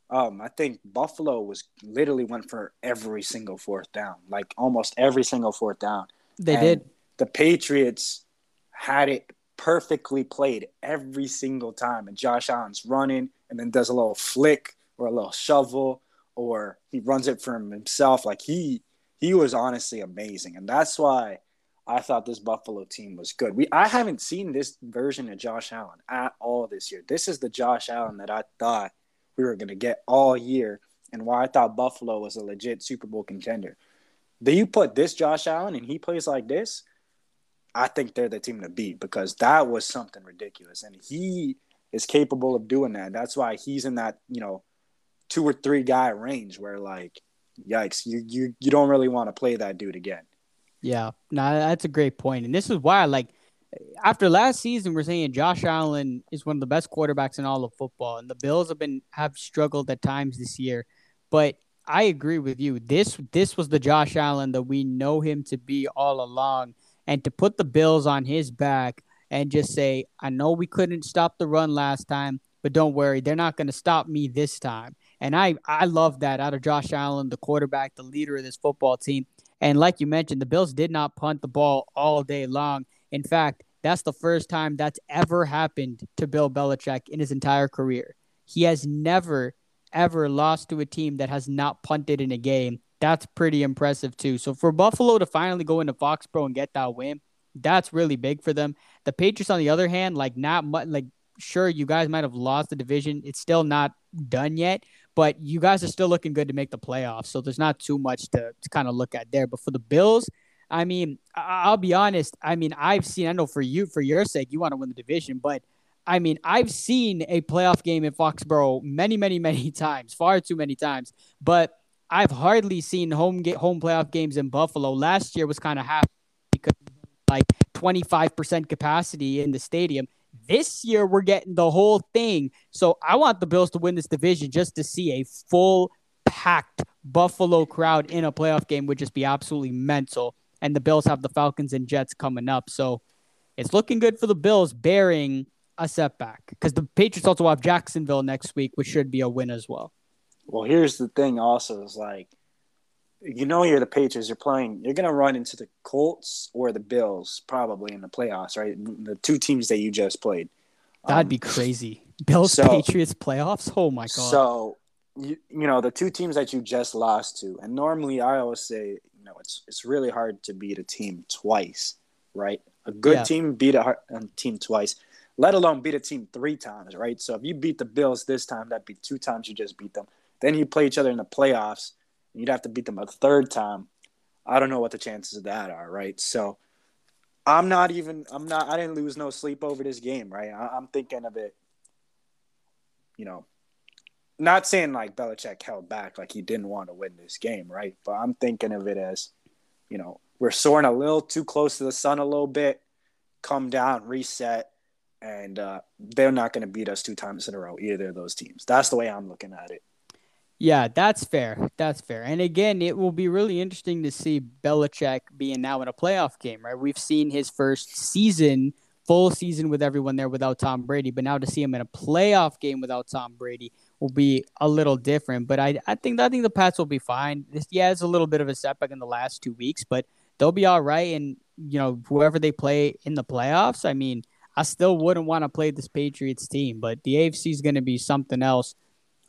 um, I think Buffalo was literally went for every single fourth down, like almost every single fourth down. They and did. The Patriots had it perfectly played every single time, and Josh Allen's running and then does a little flick or a little shovel, or he runs it from himself. Like he he was honestly amazing, and that's why I thought this Buffalo team was good. We I haven't seen this version of Josh Allen at all this year. This is the Josh Allen that I thought we were going to get all year, and why I thought Buffalo was a legit Super Bowl contender. Do you put this Josh Allen and he plays like this? I think they're the team to beat because that was something ridiculous, and he is capable of doing that. That's why he's in that you know two or three guy range where like yikes, you you you don't really want to play that dude again. Yeah, no, that's a great point, and this is why like after last season, we're saying Josh Allen is one of the best quarterbacks in all of football, and the Bills have been have struggled at times this year. But I agree with you. This this was the Josh Allen that we know him to be all along, and to put the Bills on his back and just say, "I know we couldn't stop the run last time, but don't worry, they're not going to stop me this time." And I, I love that out of Josh Allen, the quarterback, the leader of this football team. And like you mentioned, the Bills did not punt the ball all day long. In fact, that's the first time that's ever happened to Bill Belichick in his entire career. He has never, ever lost to a team that has not punted in a game. That's pretty impressive, too. So for Buffalo to finally go into Foxborough and get that win, that's really big for them. The Patriots, on the other hand, like not much, like sure you guys might have lost the division. It's still not done yet, but you guys are still looking good to make the playoffs. So there's not too much to, to kind of look at there. But for the Bills, I mean, I'll be honest. I mean, I've seen. I know for you, for your sake, you want to win the division, but I mean, I've seen a playoff game in Foxborough many, many, many times, far too many times. But I've hardly seen home get home playoff games in Buffalo. Last year was kind of half because like 25% capacity in the stadium. This year we're getting the whole thing. So I want the Bills to win this division just to see a full packed Buffalo crowd in a playoff game would just be absolutely mental. And the Bills have the Falcons and Jets coming up. So it's looking good for the Bills, bearing a setback because the Patriots also have Jacksonville next week, which should be a win as well. Well, here's the thing. Also, is like, you know, you're the Patriots. You're playing. You're gonna run into the Colts or the Bills probably in the playoffs, right? The two teams that you just played. That'd um, be crazy. Bills so, Patriots playoffs. Oh my god. So you, you know the two teams that you just lost to, and normally I always say, you know, it's it's really hard to beat a team twice, right? A good yeah. team beat a, a um, team twice let alone beat a team three times, right? So if you beat the Bills this time, that'd be two times you just beat them. Then you play each other in the playoffs, and you'd have to beat them a third time. I don't know what the chances of that are, right? So I'm not even, I'm not, I didn't lose no sleep over this game, right? I, I'm thinking of it, you know, not saying like Belichick held back, like he didn't want to win this game, right? But I'm thinking of it as, you know, we're soaring a little too close to the sun a little bit, come down, reset, and uh, they're not going to beat us two times in a row, either of those teams. That's the way I'm looking at it. Yeah, that's fair. That's fair. And again, it will be really interesting to see Belichick being now in a playoff game, right? We've seen his first season, full season with everyone there without Tom Brady, but now to see him in a playoff game without Tom Brady will be a little different. But I, I think I think the Pats will be fine. This, yeah, it's a little bit of a setback in the last two weeks, but they'll be all right. And you know, whoever they play in the playoffs, I mean I still wouldn't want to play this Patriots team, but the AFC is going to be something else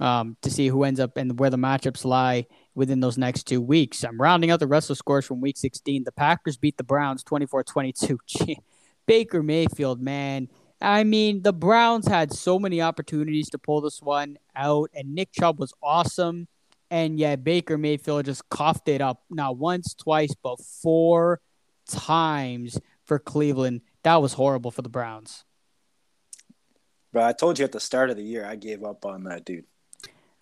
um, to see who ends up and where the matchups lie within those next two weeks. I'm rounding out the rest of the scores from week 16. The Packers beat the Browns 24 22. Baker Mayfield, man. I mean, the Browns had so many opportunities to pull this one out, and Nick Chubb was awesome. And yet, Baker Mayfield just coughed it up not once, twice, but four times for Cleveland that was horrible for the Browns. But I told you at the start of the year I gave up on that dude.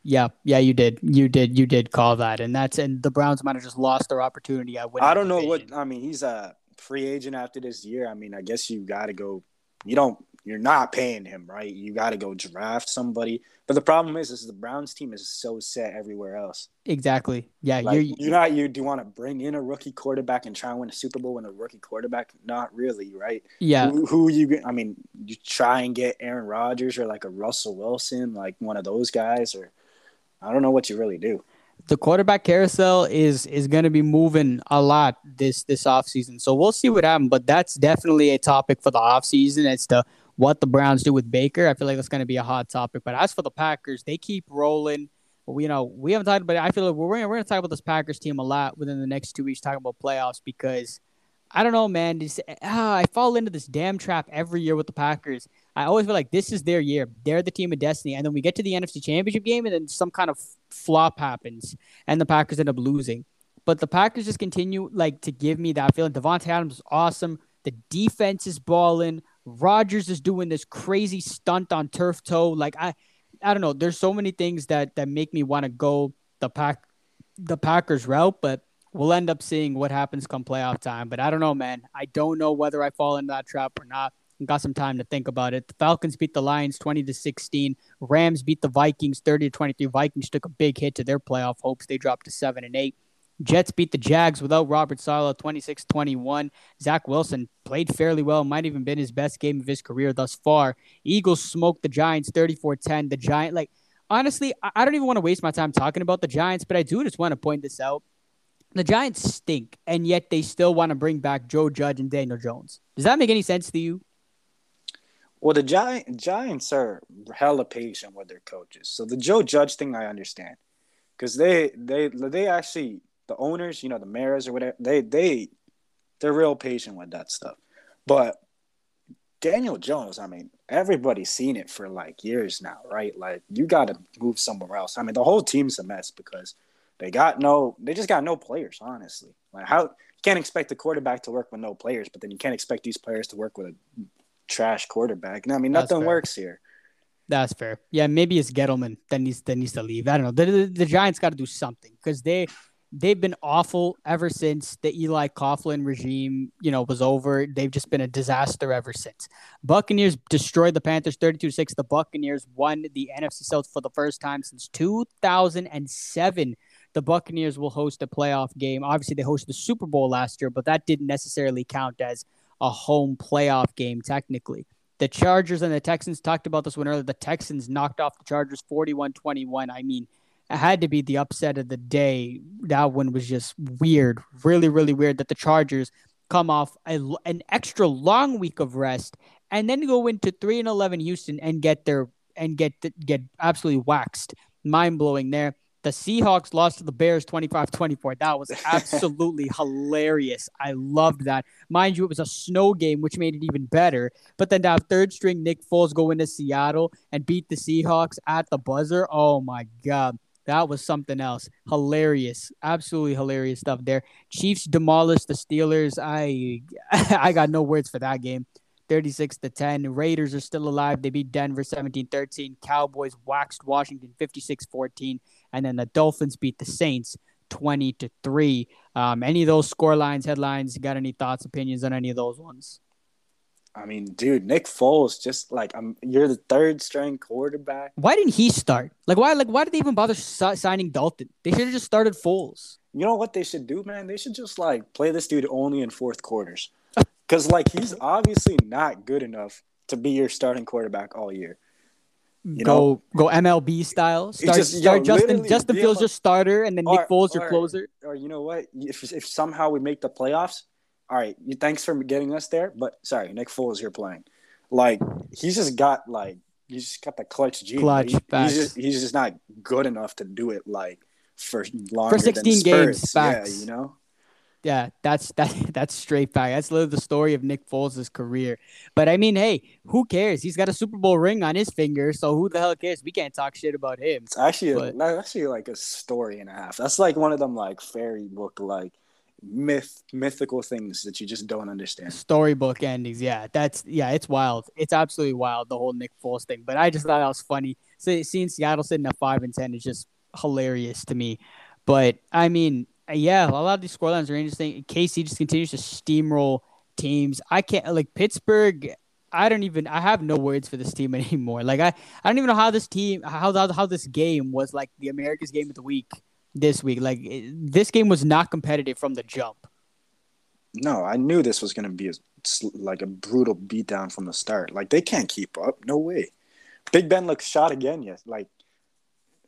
Yeah, yeah, you did. You did. You did call that, and that's and the Browns might have just lost their opportunity. I I don't know what I mean. He's a free agent after this year. I mean, I guess you got to go. You don't you're not paying him, right? You got to go draft somebody. But the problem is, is the Browns team is so set everywhere else. Exactly. Yeah, like, you're, you're not. You do want to bring in a rookie quarterback and try and win a Super Bowl with a rookie quarterback? Not really, right? Yeah. Who, who you? I mean, you try and get Aaron Rodgers or like a Russell Wilson, like one of those guys, or I don't know what you really do the quarterback carousel is is going to be moving a lot this this offseason. So we'll see what happens, but that's definitely a topic for the offseason as to what the Browns do with Baker. I feel like that's going to be a hot topic. But as for the Packers, they keep rolling. We, you know, we haven't talked about it. I feel like we're, we're going to talk about this Packers team a lot within the next two weeks, talking about playoffs because I don't know, man. Ah, I fall into this damn trap every year with the Packers. I always feel like this is their year. They're the team of destiny. And then we get to the NFC Championship game, and then some kind of flop happens, and the Packers end up losing. But the Packers just continue like to give me that feeling. Davante Adams is awesome. The defense is balling. Rodgers is doing this crazy stunt on turf toe. Like I, I don't know. There's so many things that that make me want to go the pack, the Packers route, but we'll end up seeing what happens come playoff time. But I don't know, man. I don't know whether I fall into that trap or not. Got some time to think about it. The Falcons beat the Lions 20 to 16. Rams beat the Vikings 30 to 23. Vikings took a big hit to their playoff hopes. They dropped to 7 and 8. Jets beat the Jags without Robert Saleh 26 21. Zach Wilson played fairly well, might even been his best game of his career thus far. Eagles smoked the Giants 34 10. The Giant, like, honestly, I don't even want to waste my time talking about the Giants, but I do just want to point this out. The Giants stink, and yet they still want to bring back Joe Judge and Daniel Jones. Does that make any sense to you? Well, the Giant, Giants are hella patient with their coaches. So the Joe Judge thing, I understand, because they they they actually the owners, you know, the mayors or whatever, they they they're real patient with that stuff. But Daniel Jones, I mean, everybody's seen it for like years now, right? Like you got to move somewhere else. I mean, the whole team's a mess because they got no, they just got no players, honestly. Like how you can't expect the quarterback to work with no players, but then you can't expect these players to work with a trash quarterback. No, I mean nothing works here. That's fair. Yeah, maybe it's Gettleman that needs that needs to leave. I don't know. The, the, the Giants got to do something because they they've been awful ever since the Eli Coughlin regime, you know, was over. They've just been a disaster ever since. Buccaneers destroyed the Panthers 32-6. The Buccaneers won the NFC South for the first time since 2007. The Buccaneers will host a playoff game. Obviously, they hosted the Super Bowl last year, but that didn't necessarily count as a home playoff game technically. The Chargers and the Texans talked about this one earlier. The Texans knocked off the Chargers 41-21. I mean, it had to be the upset of the day. That one was just weird, really, really weird that the Chargers come off a, an extra long week of rest and then go into three and eleven Houston and get their and get get absolutely waxed. Mind blowing there. The Seahawks lost to the Bears 25-24. That was absolutely hilarious. I loved that. Mind you, it was a snow game, which made it even better. But then to have third string Nick Foles go into Seattle and beat the Seahawks at the buzzer. Oh my God. That was something else. Hilarious. Absolutely hilarious stuff there. Chiefs demolished the Steelers. I I got no words for that game. 36 to 10. Raiders are still alive. They beat Denver 17-13. Cowboys waxed Washington 56-14 and then the Dolphins beat the Saints 20 to 3. Um, any of those score lines, headlines, got any thoughts, opinions on any of those ones? I mean, dude, Nick Foles just like I'm. You're the third string quarterback. Why didn't he start? Like why? Like why did they even bother signing Dalton? They should have just started Foles. You know what they should do, man? They should just like play this dude only in fourth quarters, because like he's obviously not good enough to be your starting quarterback all year. You go know? go MLB style. Start, just, start yo, Justin Justin Fields your starter, and then Nick Foles your closer. Or you know what? If if somehow we make the playoffs, all right, You thanks for getting us there, but sorry, Nick Foles, you're playing. Like he's just got like he's just got the clutch gene. Clutch, he, he's just he's just not good enough to do it like for longer for 16 games. Facts. Yeah, you know. Yeah, that's that that's straight back. That's literally the story of Nick Foles' career. But I mean, hey, who cares? He's got a Super Bowl ring on his finger, so who the hell cares? We can't talk shit about him. It's actually but, a, actually like a story and a half. That's like one of them like fairy book like myth mythical things that you just don't understand. Storybook endings, yeah. That's yeah, it's wild. It's absolutely wild, the whole Nick Foles thing. But I just thought that was funny. So seeing Seattle sitting at five and ten is just hilarious to me. But I mean, Uh, yeah, a lot of these scorelines are interesting. KC just continues to steamroll teams. I can't like Pittsburgh. I don't even. I have no words for this team anymore. Like I, I don't even know how this team, how how, how this game was like the America's game of the week this week. Like this game was not competitive from the jump. No, I knew this was going to be a, like a brutal beatdown from the start. Like they can't keep up. No way. Big Ben looks shot again. Yes, like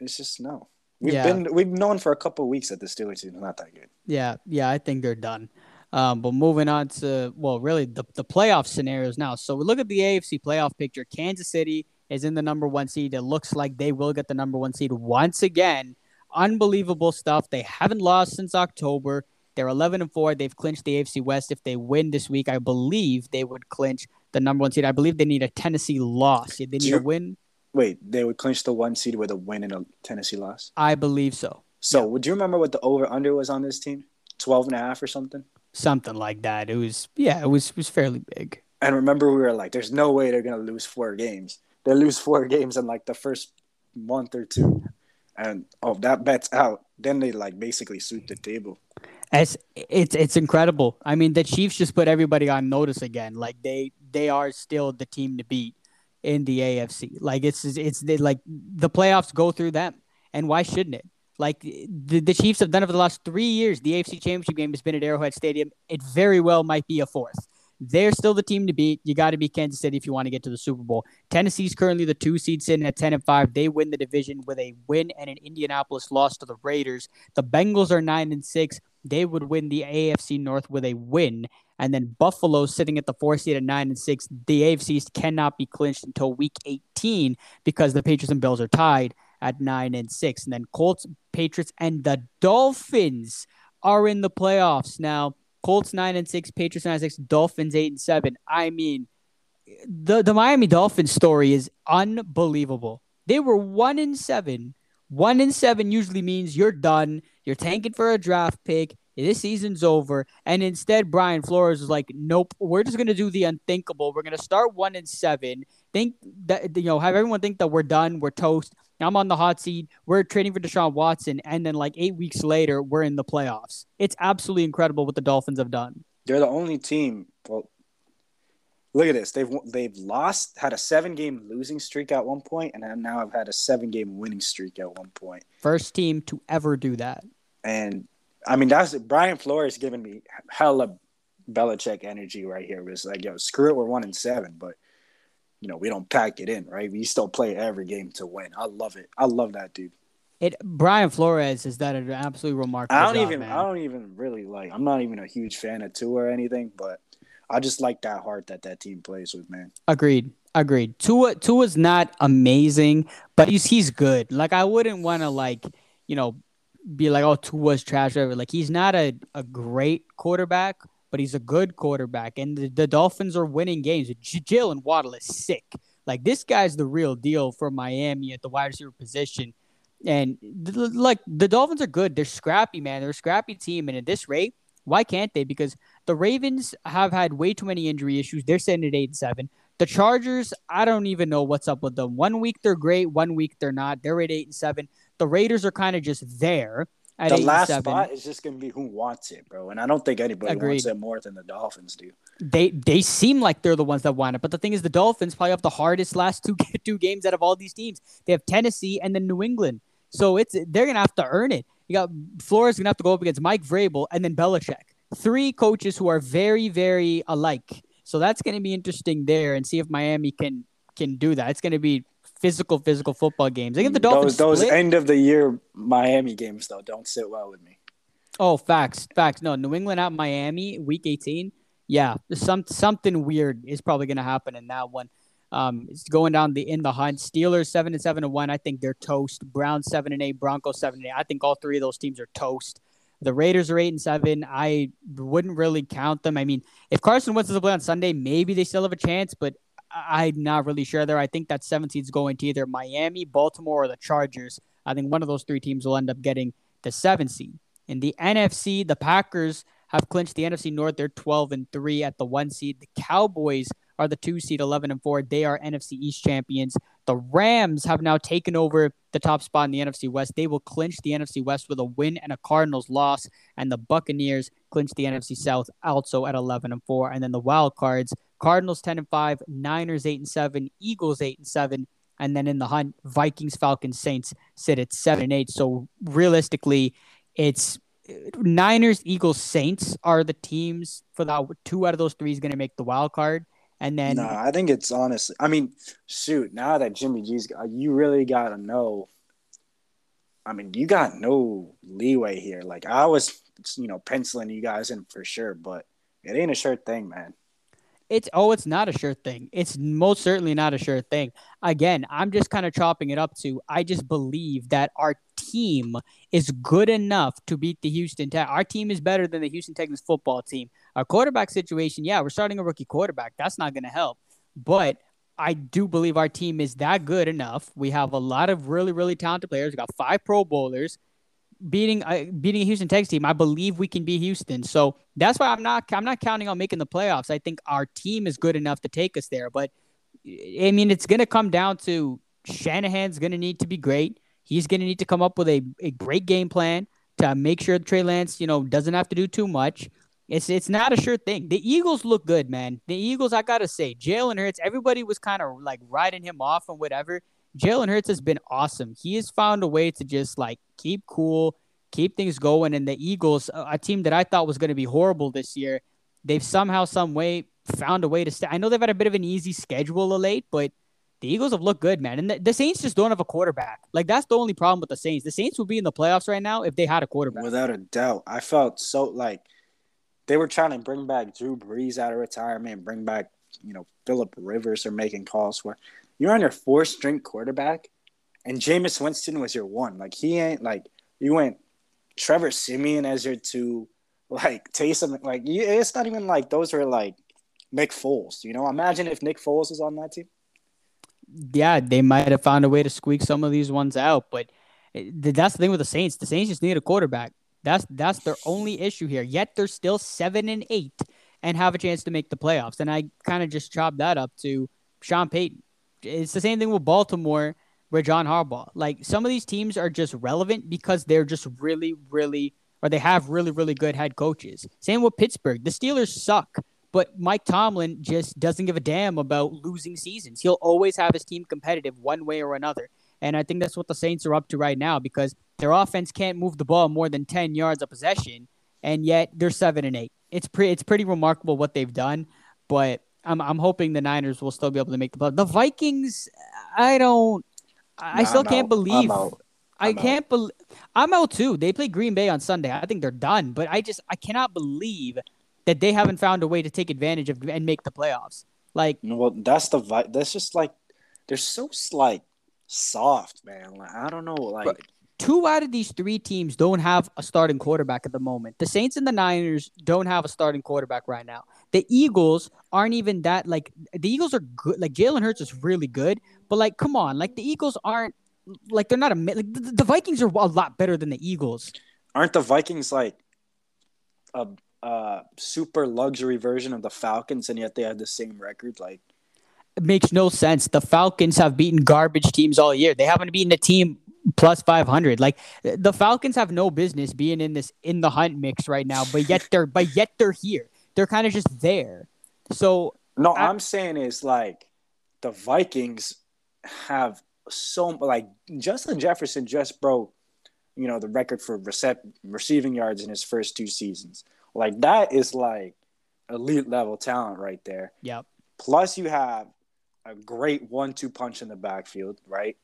it's just no. We've yeah. been we've known for a couple weeks that the Steelers is not that good. Yeah, yeah, I think they're done. Um, but moving on to well, really the the playoff scenarios now. So we look at the AFC playoff picture. Kansas City is in the number one seed. It looks like they will get the number one seed once again unbelievable stuff. They haven't lost since October. They're 11 and 4. They've clinched the AFC West. If they win this week, I believe they would clinch the number one seed. I believe they need a Tennessee loss. They need a win. Wait, they would clinch the one seed with a win and a Tennessee loss? I believe so. So, yeah. would you remember what the over under was on this team? 12 and a half or something? Something like that. It was, yeah, it was, it was fairly big. And remember, we were like, there's no way they're going to lose four games. They lose four games in like the first month or two and oh that bet's out then they like basically sweep the table it's it's it's incredible i mean the chiefs just put everybody on notice again like they they are still the team to beat in the afc like it's it's like the playoffs go through them and why shouldn't it like the, the chiefs have done over the last three years the afc championship game has been at arrowhead stadium it very well might be a fourth they're still the team to beat. You got to beat Kansas City if you want to get to the Super Bowl. Tennessee's currently the two seed sitting at 10 and 5. They win the division with a win and an Indianapolis loss to the Raiders. The Bengals are 9 and 6. They would win the AFC North with a win. And then Buffalo sitting at the four seed at 9 and 6. The AFC cannot be clinched until week 18 because the Patriots and Bills are tied at 9 and 6. And then Colts, Patriots, and the Dolphins are in the playoffs. Now, Colts nine and six, Patriots nine and six, Dolphins eight and seven. I mean, the the Miami Dolphins story is unbelievable. They were one in seven. One in seven usually means you're done. You're tanking for a draft pick. This season's over. And instead, Brian Flores was like, nope, we're just gonna do the unthinkable. We're gonna start one and seven. Think that you know, have everyone think that we're done, we're toast. I'm on the hot seat. We're trading for Deshaun Watson, and then like eight weeks later, we're in the playoffs. It's absolutely incredible what the Dolphins have done. They're the only team. Well, look at this. They've they've lost, had a seven game losing streak at one point, and now I've had a seven game winning streak at one point. First team to ever do that. And I mean, that's Brian Flores giving me hella Belichick energy right here. Was like, yo, screw it, we're one and seven, but you know, we don't pack it in, right? We still play every game to win. I love it. I love that dude. It Brian Flores is that an absolutely remarkable. I don't job, even man. I don't even really like I'm not even a huge fan of Tua or anything, but I just like that heart that that team plays with, man. Agreed. Agreed. Tua Tua's not amazing, but he's he's good. Like I wouldn't want to like, you know, be like, oh, Tua's trash. Whatever. Like he's not a, a great quarterback, but he's a good quarterback. And the, the Dolphins are winning games. J- Jaylen Waddle is sick. Like this guy's the real deal for Miami at the wide receiver position. And th- like the Dolphins are good. They're scrappy, man. They're a scrappy team. And at this rate, why can't they? Because the Ravens have had way too many injury issues. They're sitting at eight and seven. The Chargers, I don't even know what's up with them. One week they're great, one week they're not. They're at eight and seven. The Raiders are kind of just there. At the last seven. spot is just gonna be who wants it, bro. And I don't think anybody Agreed. wants it more than the Dolphins do. They they seem like they're the ones that want it, but the thing is, the Dolphins probably have the hardest last two two games out of all these teams. They have Tennessee and then New England, so it's they're gonna have to earn it. You got Flores gonna have to go up against Mike Vrabel and then Belichick, three coaches who are very very alike. So that's gonna be interesting there, and see if Miami can can do that. It's gonna be physical physical football games. I think the Dolphins those those end of the year Miami games though don't sit well with me. Oh, facts, facts. No, New England at Miami, week 18. Yeah, some something weird is probably going to happen in that one. Um, it's going down the in the hunt. Steelers seven and seven and one. I think they're toast. Browns seven and eight. Broncos seven and eight. I think all three of those teams are toast. The Raiders are eight and seven. I wouldn't really count them. I mean, if Carson Wentz doesn't play on Sunday, maybe they still have a chance, but I'm not really sure there. I think that 17 is going to either Miami, Baltimore, or the Chargers. I think one of those three teams will end up getting the seven seed. In the NFC, the Packers have clinched the NFC North. They're 12 and 3 at the one seed. The Cowboys are the two seed, 11 and 4. They are NFC East champions. The Rams have now taken over the top spot in the NFC West. They will clinch the NFC West with a win and a Cardinals loss. And the Buccaneers clinch the NFC South also at 11 and 4. And then the wild cards Cardinals 10 and 5, Niners 8 and 7, Eagles 8 and 7. And then in the hunt, Vikings, Falcons, Saints sit at 7 and 8. So realistically, it's Niners, Eagles, Saints are the teams for that. Two out of those three is going to make the wild card, and then no, I think it's honestly. I mean, shoot. Now that Jimmy G's, got, you really gotta know. I mean, you got no leeway here. Like I was, you know, penciling you guys in for sure, but it ain't a sure thing, man. It's oh, it's not a sure thing. It's most certainly not a sure thing. Again, I'm just kind of chopping it up to. I just believe that our team is good enough to beat the Houston Tech. Our team is better than the Houston Texans football team. Our quarterback situation, yeah, we're starting a rookie quarterback. That's not going to help, but I do believe our team is that good enough. We have a lot of really, really talented players. We got five Pro Bowlers. Beating uh, beating a Houston Texans team, I believe we can beat Houston. So that's why I'm not I'm not counting on making the playoffs. I think our team is good enough to take us there. But I mean, it's gonna come down to Shanahan's gonna need to be great. He's gonna need to come up with a, a great game plan to make sure Trey Lance, you know, doesn't have to do too much. It's it's not a sure thing. The Eagles look good, man. The Eagles, I gotta say, Jalen Hurts. Everybody was kind of like riding him off and whatever. Jalen Hurts has been awesome. He has found a way to just like keep cool, keep things going. And the Eagles, a team that I thought was going to be horrible this year, they've somehow, some way found a way to stay. I know they've had a bit of an easy schedule of late, but the Eagles have looked good, man. And the, the Saints just don't have a quarterback. Like that's the only problem with the Saints. The Saints would be in the playoffs right now if they had a quarterback. Without a doubt, I felt so like they were trying to bring back Drew Brees out of retirement, bring back you know Philip Rivers are making calls for. You're on your fourth string quarterback, and Jameis Winston was your one. Like he ain't like you went Trevor Siemian as your two, like Taysom. Like you, it's not even like those are like Nick Foles. You know, imagine if Nick Foles was on that team. yeah, they might have found a way to squeak some of these ones out, but that's the thing with the Saints. The Saints just need a quarterback. That's that's their only issue here. Yet they're still seven and eight and have a chance to make the playoffs. And I kind of just chopped that up to Sean Payton. It's the same thing with Baltimore with John Harbaugh. Like some of these teams are just relevant because they're just really, really, or they have really, really good head coaches. Same with Pittsburgh. The Steelers suck, but Mike Tomlin just doesn't give a damn about losing seasons. He'll always have his team competitive one way or another. And I think that's what the Saints are up to right now because their offense can't move the ball more than 10 yards of possession, and yet they're 7 and 8. It's pretty it's pretty remarkable what they've done, but I'm I'm hoping the Niners will still be able to make the play. The Vikings, I don't I still can't out. believe I'm. I I'm out. can't believe I'm out too. They play Green Bay on Sunday. I think they're done, but I just I cannot believe that they haven't found a way to take advantage of and make the playoffs. Like Well, that's the vi- that's just like they're so like soft, man. Like I don't know, like But- two out of these three teams don't have a starting quarterback at the moment. The Saints and the Niners don't have a starting quarterback right now. The Eagles aren't even that like the Eagles are good. Like Jalen Hurts is really good, but like come on, like the Eagles aren't like they're not a mi- like the, the Vikings are a lot better than the Eagles. aren't the Vikings like a uh super luxury version of the Falcons, and yet they have the same record? Like It makes no sense. The Falcons have beaten garbage teams all year. They haven't beaten a team plus 500. Like the Falcons have no business being in this in the hunt mix right now, but yet they're but yet they're here. They're kind of just there. So no, I- I'm saying is like the Vikings have so like Justin Jefferson just broke, you know, the record for recep- receiving yards in his first two seasons. Like that is like elite level talent right there. Yep. Plus, you have a great one-two punch in the backfield, right?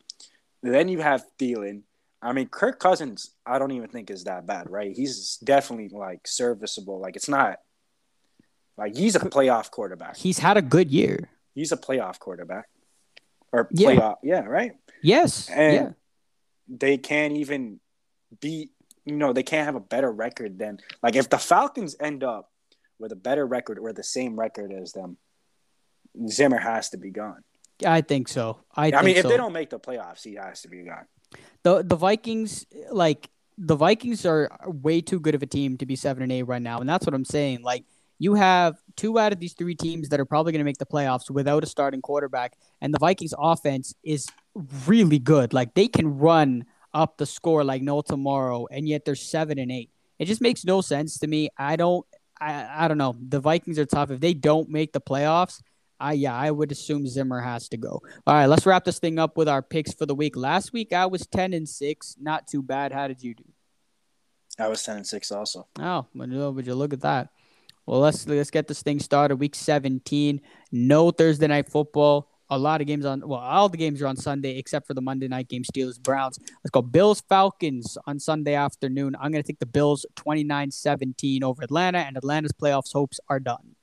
Then you have Thielen. I mean, Kirk Cousins, I don't even think is that bad, right? He's definitely like serviceable. Like it's not like he's a playoff quarterback. He's had a good year. He's a playoff quarterback, or Yeah. playoff, yeah, right. Yes. And yeah. they can't even beat. You know, they can't have a better record than like if the Falcons end up with a better record or the same record as them, Zimmer has to be gone. Yeah, I think so. I, I, mean, if so. they don't make the playoffs, he has to be gone. the the Vikings like the Vikings are way too good of a team to be seven and eight right now, and that's what I'm saying. Like you have two out of these three teams that are probably going to make the playoffs without a starting quarterback, and the Vikings offense is really good. Like they can run up the score like no tomorrow, and yet they're seven and eight. It just makes no sense to me. I don't. I, I don't know. The Vikings are tough. If they don't make the playoffs, I yeah, I would assume Zimmer has to go. All right, let's wrap this thing up with our picks for the week. Last week I was ten and six, not too bad. How did you do? I was ten and six also. Oh, would you, would you look at that? Well, let's let's get this thing started. Week seventeen, no Thursday night football. A lot of games on well, all the games are on Sunday except for the Monday night game, Steelers Browns. Let's go Bills Falcons on Sunday afternoon. I'm gonna take the Bills 29-17 over Atlanta, and Atlanta's playoffs hopes are done.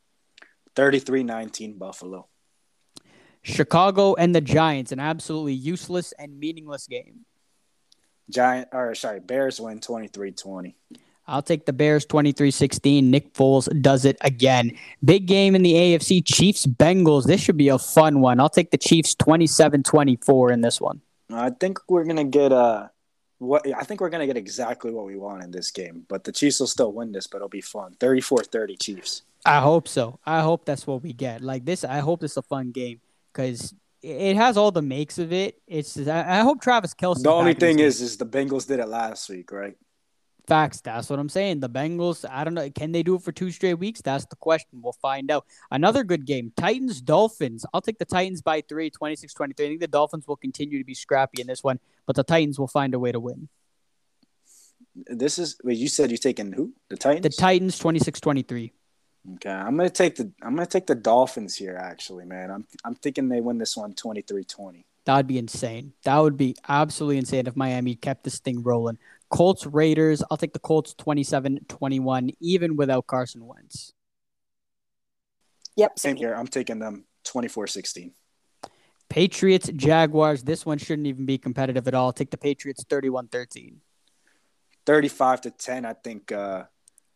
33-19 Buffalo. Chicago and the Giants, an absolutely useless and meaningless game. Giant or sorry, Bears win 23-20. I'll take the Bears 23-16. Nick Foles does it again. Big game in the AFC, Chiefs Bengals. This should be a fun one. I'll take the Chiefs 27-24 in this one. I think we're gonna get uh what I think we're gonna get exactly what we want in this game. But the Chiefs will still win this, but it'll be fun. 34-30 Chiefs. I hope so. I hope that's what we get. Like this, I hope it's a fun game because it has all the makes of it. It's I I hope Travis Kelce. The only thing is, is the Bengals did it last week, right? Facts. That's what I'm saying. The Bengals, I don't know. Can they do it for two straight weeks? That's the question. We'll find out. Another good game. Titans, Dolphins. I'll take the Titans by three, 26 23. I think the Dolphins will continue to be scrappy in this one, but the Titans will find a way to win. This is wait, you said you're taking who? The Titans? The Titans, 26 23. Okay, I'm gonna take the I'm gonna take the Dolphins here. Actually, man, I'm I'm thinking they win this one 23-20. That would be insane. That would be absolutely insane if Miami kept this thing rolling. Colts, Raiders. I'll take the Colts 27 21, even without Carson Wentz. Yep. Same here. I'm taking them 24-16. Patriots, Jaguars. This one shouldn't even be competitive at all. I'll take the Patriots 31 13. 35 to 10. I think uh,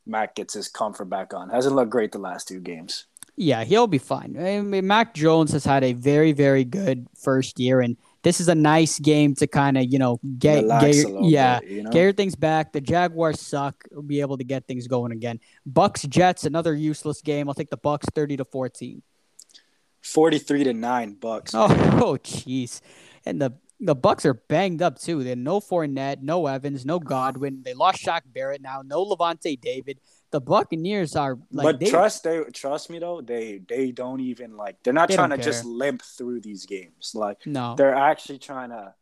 Mac gets his comfort back on. Hasn't looked great the last two games. Yeah, he'll be fine. I mean, Mac Jones has had a very, very good first year, and this is a nice game to kind of you know get, get your, yeah bit, you know? get your things back. The Jaguars suck. We'll be able to get things going again. Bucks Jets another useless game. I'll take the Bucks thirty to fourteen. 43 to 9 bucks. Oh, oh, jeez. And the the Bucks are banged up too. They're no Fournette, no Evans, no Godwin. They lost Shaq Barrett now. No Lavonte David. The Buccaneers are like but they, trust they trust me though, they they don't even like they're not They trying to don't just limp through these games. Like no. they're actually trying to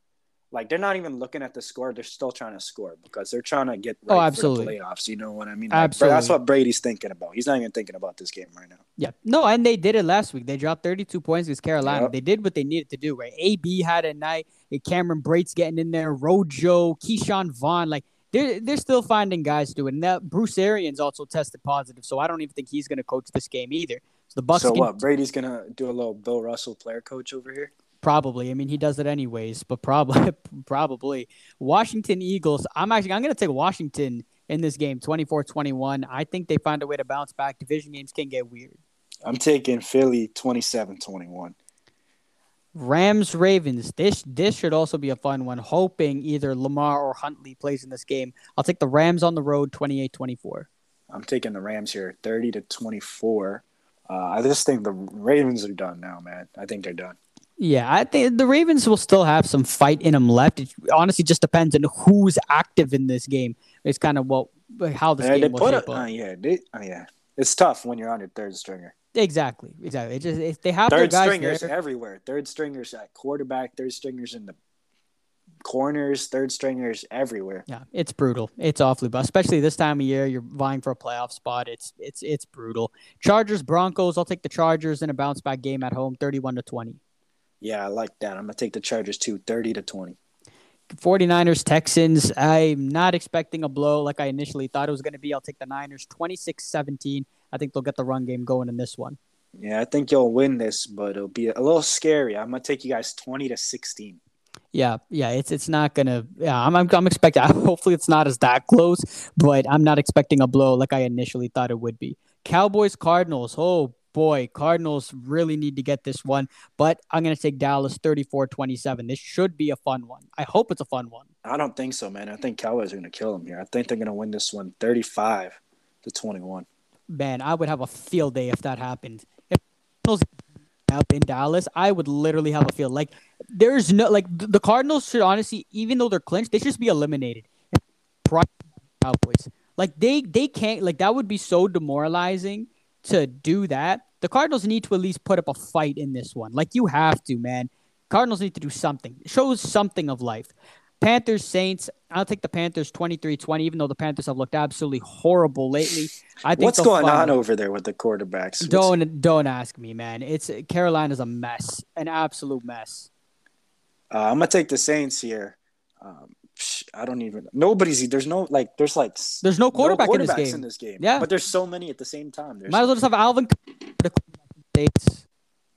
like they're not even looking at the score, they're still trying to score because they're trying to get Oh, right for absolutely. the playoffs. You know what I mean? Like, Absolutely. that's what Brady's thinking about. He's not even thinking about this game right now. Yeah. No, and they did it last week. They dropped 32 points against Carolina. Yep. They did what they needed to do, right? AB had a night. Cameron Brate's getting in there. Rojo, Ke'Shawn Vaughn. Like, they're, they're still finding guys to do it. And that Bruce Arians also tested positive, so I don't even think he's going to coach this game either. So the Bucs so can what? Brady's gonna do a little Bill Russell player coach over here. probably. I mean, he does it anyways, but probably probably. Washington Eagles. I'm actually I'm going to take Washington in this game 24-21. I think they find a way to bounce back. Division games can get weird. I'm taking Philly 27-21. Rams Ravens. This this should also be a fun one. Hoping either Lamar or Huntley plays in this game. I'll take the Rams on the road 28-24. I'm taking the Rams here, 30 to 24. Uh, I just think the Ravens are done now, man. I think they're done. Yeah, I think the Ravens will still have some fight in them left. It honestly just depends on who's active in this game. It's kind of what how this Yeah, they game will put shape up. uh, yeah, they, uh, yeah. It's tough when you're on your third stringer. Exactly, exactly. It just if they have Third stringers there, everywhere. Third stringers at quarterback. Third stringers in the corners. Third stringers everywhere. yeah, it's brutal. It's awfully, but especially this time of year, you're vying for a playoff spot. It's it's it's brutal. Chargers Broncos. I'll take the Chargers in a bounce back game at home, thirty-one to twenty. Yeah, I like that. I'm gonna take the Chargers too, 30 to 20. 49ers Texans. I'm not expecting a blow like I initially thought it was going to be. I'll take the Niners 26-17. I think they'll get the run game going in this one. Yeah, I think you'll win this, but it'll be a little scary. I'm gonna take you guys 20 to 16. Yeah, yeah, it's it's not gonna. Yeah, I'm I'm, I'm expecting. Hopefully, it's not as that close, but I'm not expecting a blow like I initially thought it would be. Cowboys Cardinals. Oh boy, Cardinals really need to get this one, but I'm gonna take Dallas 34-27. This should be a fun one. I hope it's a fun one. I don't think so, man. I think Cowboys are gonna kill them here. I think they're gonna win this one 35 to 21. Man, I would have a field day if that happened. If Cardinals up in Dallas, I would literally have a field. Like there's no like th- the Cardinals should honestly, even though they're clinched, they should just be eliminated. Cowboys, like they they can't like that would be so demoralizing to do that. The Cardinals need to at least put up a fight in this one. Like you have to, man. Cardinals need to do something. Shows something of life. Panthers, Saints. I'll take the Panthers 23-20, even though the Panthers have looked absolutely horrible lately. I think What's going on over there with the quarterbacks? What's- don't don't ask me, man. It's Carolina's a mess, an absolute mess. Uh, I'm gonna take the Saints here. Um, I don't even. Nobody's. There's no like. There's like. There's no quarterback in this game. in this game. Yeah. but there's so many at the same time. There's, Might as well just have Alvin.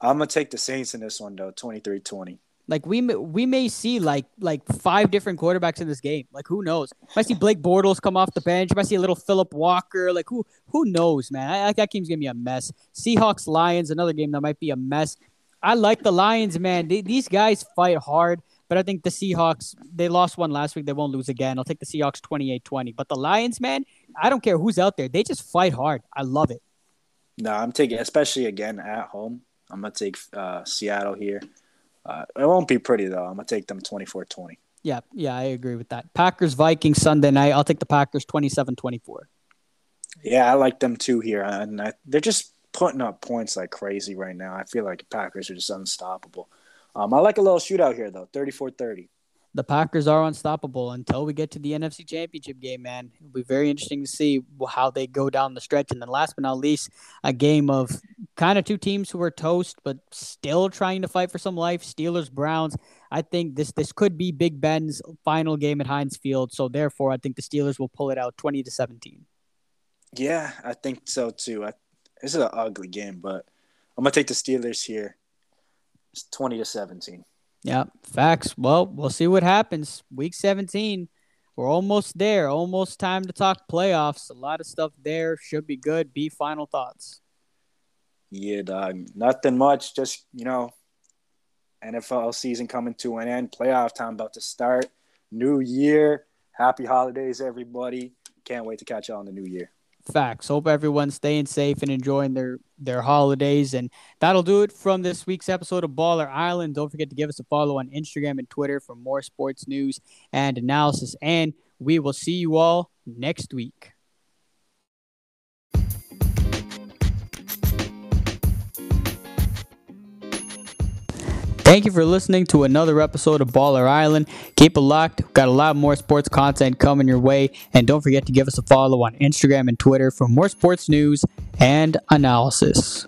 I'm gonna take the Saints in this one though. 23-20. Like we we may see like like five different quarterbacks in this game. Like who knows? Might see Blake Bortles come off the bench. You might see a little Philip Walker. Like who who knows, man? I, I, that game's gonna be a mess. Seahawks Lions, another game that might be a mess. I like the Lions, man. They, these guys fight hard, but I think the Seahawks they lost one last week. They won't lose again. I'll take the Seahawks 28-20. But the Lions, man, I don't care who's out there. They just fight hard. I love it. No, I'm taking, especially again at home. I'm gonna take uh, Seattle here. Uh, it won't be pretty though. I'm gonna take them 24-20. Yeah, yeah, I agree with that. Packers Vikings Sunday night. I'll take the Packers 27-24. Yeah, I like them too here, and I, they're just putting up points like crazy right now. I feel like the Packers are just unstoppable. Um, I like a little shootout here though, 34-30. The Packers are unstoppable until we get to the NFC Championship game, man. It'll be very interesting to see how they go down the stretch. And then last but not least, a game of kind of two teams who are toast, but still trying to fight for some life. Steelers, Browns. I think this this could be Big Ben's final game at Heinz Field. So therefore, I think the Steelers will pull it out 20 to 17. Yeah, I think so too. I, this is an ugly game, but I'm gonna take the Steelers here. It's 20 to 17. Yeah, facts. Well, we'll see what happens. Week 17. We're almost there. Almost time to talk playoffs. A lot of stuff there. Should be good. Be final thoughts. Yeah, dog. Nothing much. Just you know, NFL season coming to an end. Playoff time about to start. New year. Happy holidays, everybody. Can't wait to catch y'all in the new year. Facts. Hope everyone's staying safe and enjoying their their holidays. And that'll do it from this week's episode of Baller Island. Don't forget to give us a follow on Instagram and Twitter for more sports news and analysis. And we will see you all next week. Thank you for listening to another episode of Baller Island. Keep it locked. We've got a lot more sports content coming your way. And don't forget to give us a follow on Instagram and Twitter for more sports news and analysis.